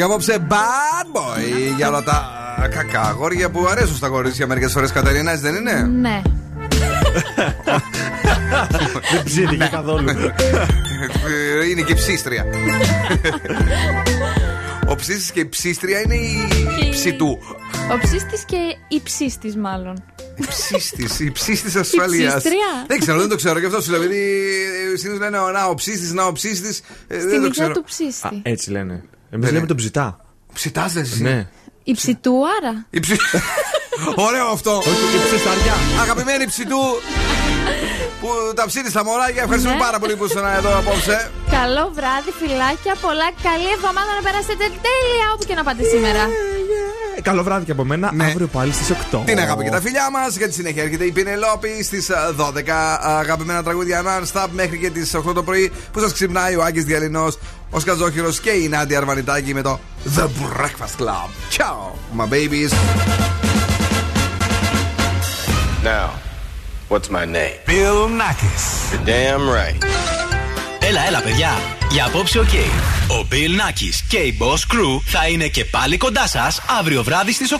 Speaker 1: Και απόψε bad boy για όλα τα κακά αγόρια που αρέσουν στα κορίτσια μερικές φορές Κατερίνα, έτσι δεν είναι;
Speaker 4: Ναι.
Speaker 3: Δεν ψήνει καθόλου.
Speaker 1: Ε, είναι και ψίστρια. Ο ψήστης και η ψίστρια είναι η ψητού.
Speaker 4: Ο ψήστης και η ψήστης, μάλλον.
Speaker 1: Ψήστης, η ψήστης ασφαλείας.
Speaker 4: ψίστρια.
Speaker 1: Δεν ξέρω, δεν το ξέρω. Γι' αυτό σου λέω. Γιατί συνήθως λένε ο, να ο ψήστης, να ο ψήστης.
Speaker 4: Στην
Speaker 1: Δεν το
Speaker 4: ιδέα
Speaker 1: ξέρω.
Speaker 4: του ψήστη.
Speaker 3: Έτσι λένε. Εμείς
Speaker 1: Ναι,
Speaker 3: λέμε
Speaker 1: ναι.
Speaker 3: τον ψητά.
Speaker 1: Ψητάς δεν εσύ.
Speaker 3: Ναι.
Speaker 4: Η ψητούαρα.
Speaker 1: Η ψη... Ωραίο αυτό.
Speaker 3: Όχι, η ψισταριά.
Speaker 1: Αγαπημένη ψητού που τα ψήνει στα μωράκια. Ευχαριστούμε
Speaker 4: Ναι.
Speaker 1: πάρα πολύ που ήσουν εδώ απόψε.
Speaker 4: Καλό βράδυ, φυλάκια, πολλά. Καλή εβδομάδα να περάσετε τέλεια όπου και να πάτε σήμερα.
Speaker 3: Ε, Καλό βράδυ και από μένα. Αύριο πάλι στις 8.
Speaker 1: Την αγάπη και τα φιλιά μας. Για τη συνέχεια έρχεται η Πινελόπη στις 12 αγαπημένα τραγούδια non-stop μέχρι και τις 8 το πρωί που σας ξυπνάει ο Άκης Διαλυνός, ο Σκαζόχοιρος και η Νάντια Αρβανιτάκη με το The Breakfast Club. Ciao, my babies.
Speaker 33: Now, what's my name?
Speaker 2: Bill Nackis.
Speaker 33: You're damn right.
Speaker 2: Έλα, έλα, παιδιά. Για απόψε, οκ. Ο Bill Nackis και η Boss Crew θα είναι και πάλι κοντά σας αύριο βράδυ στις 8.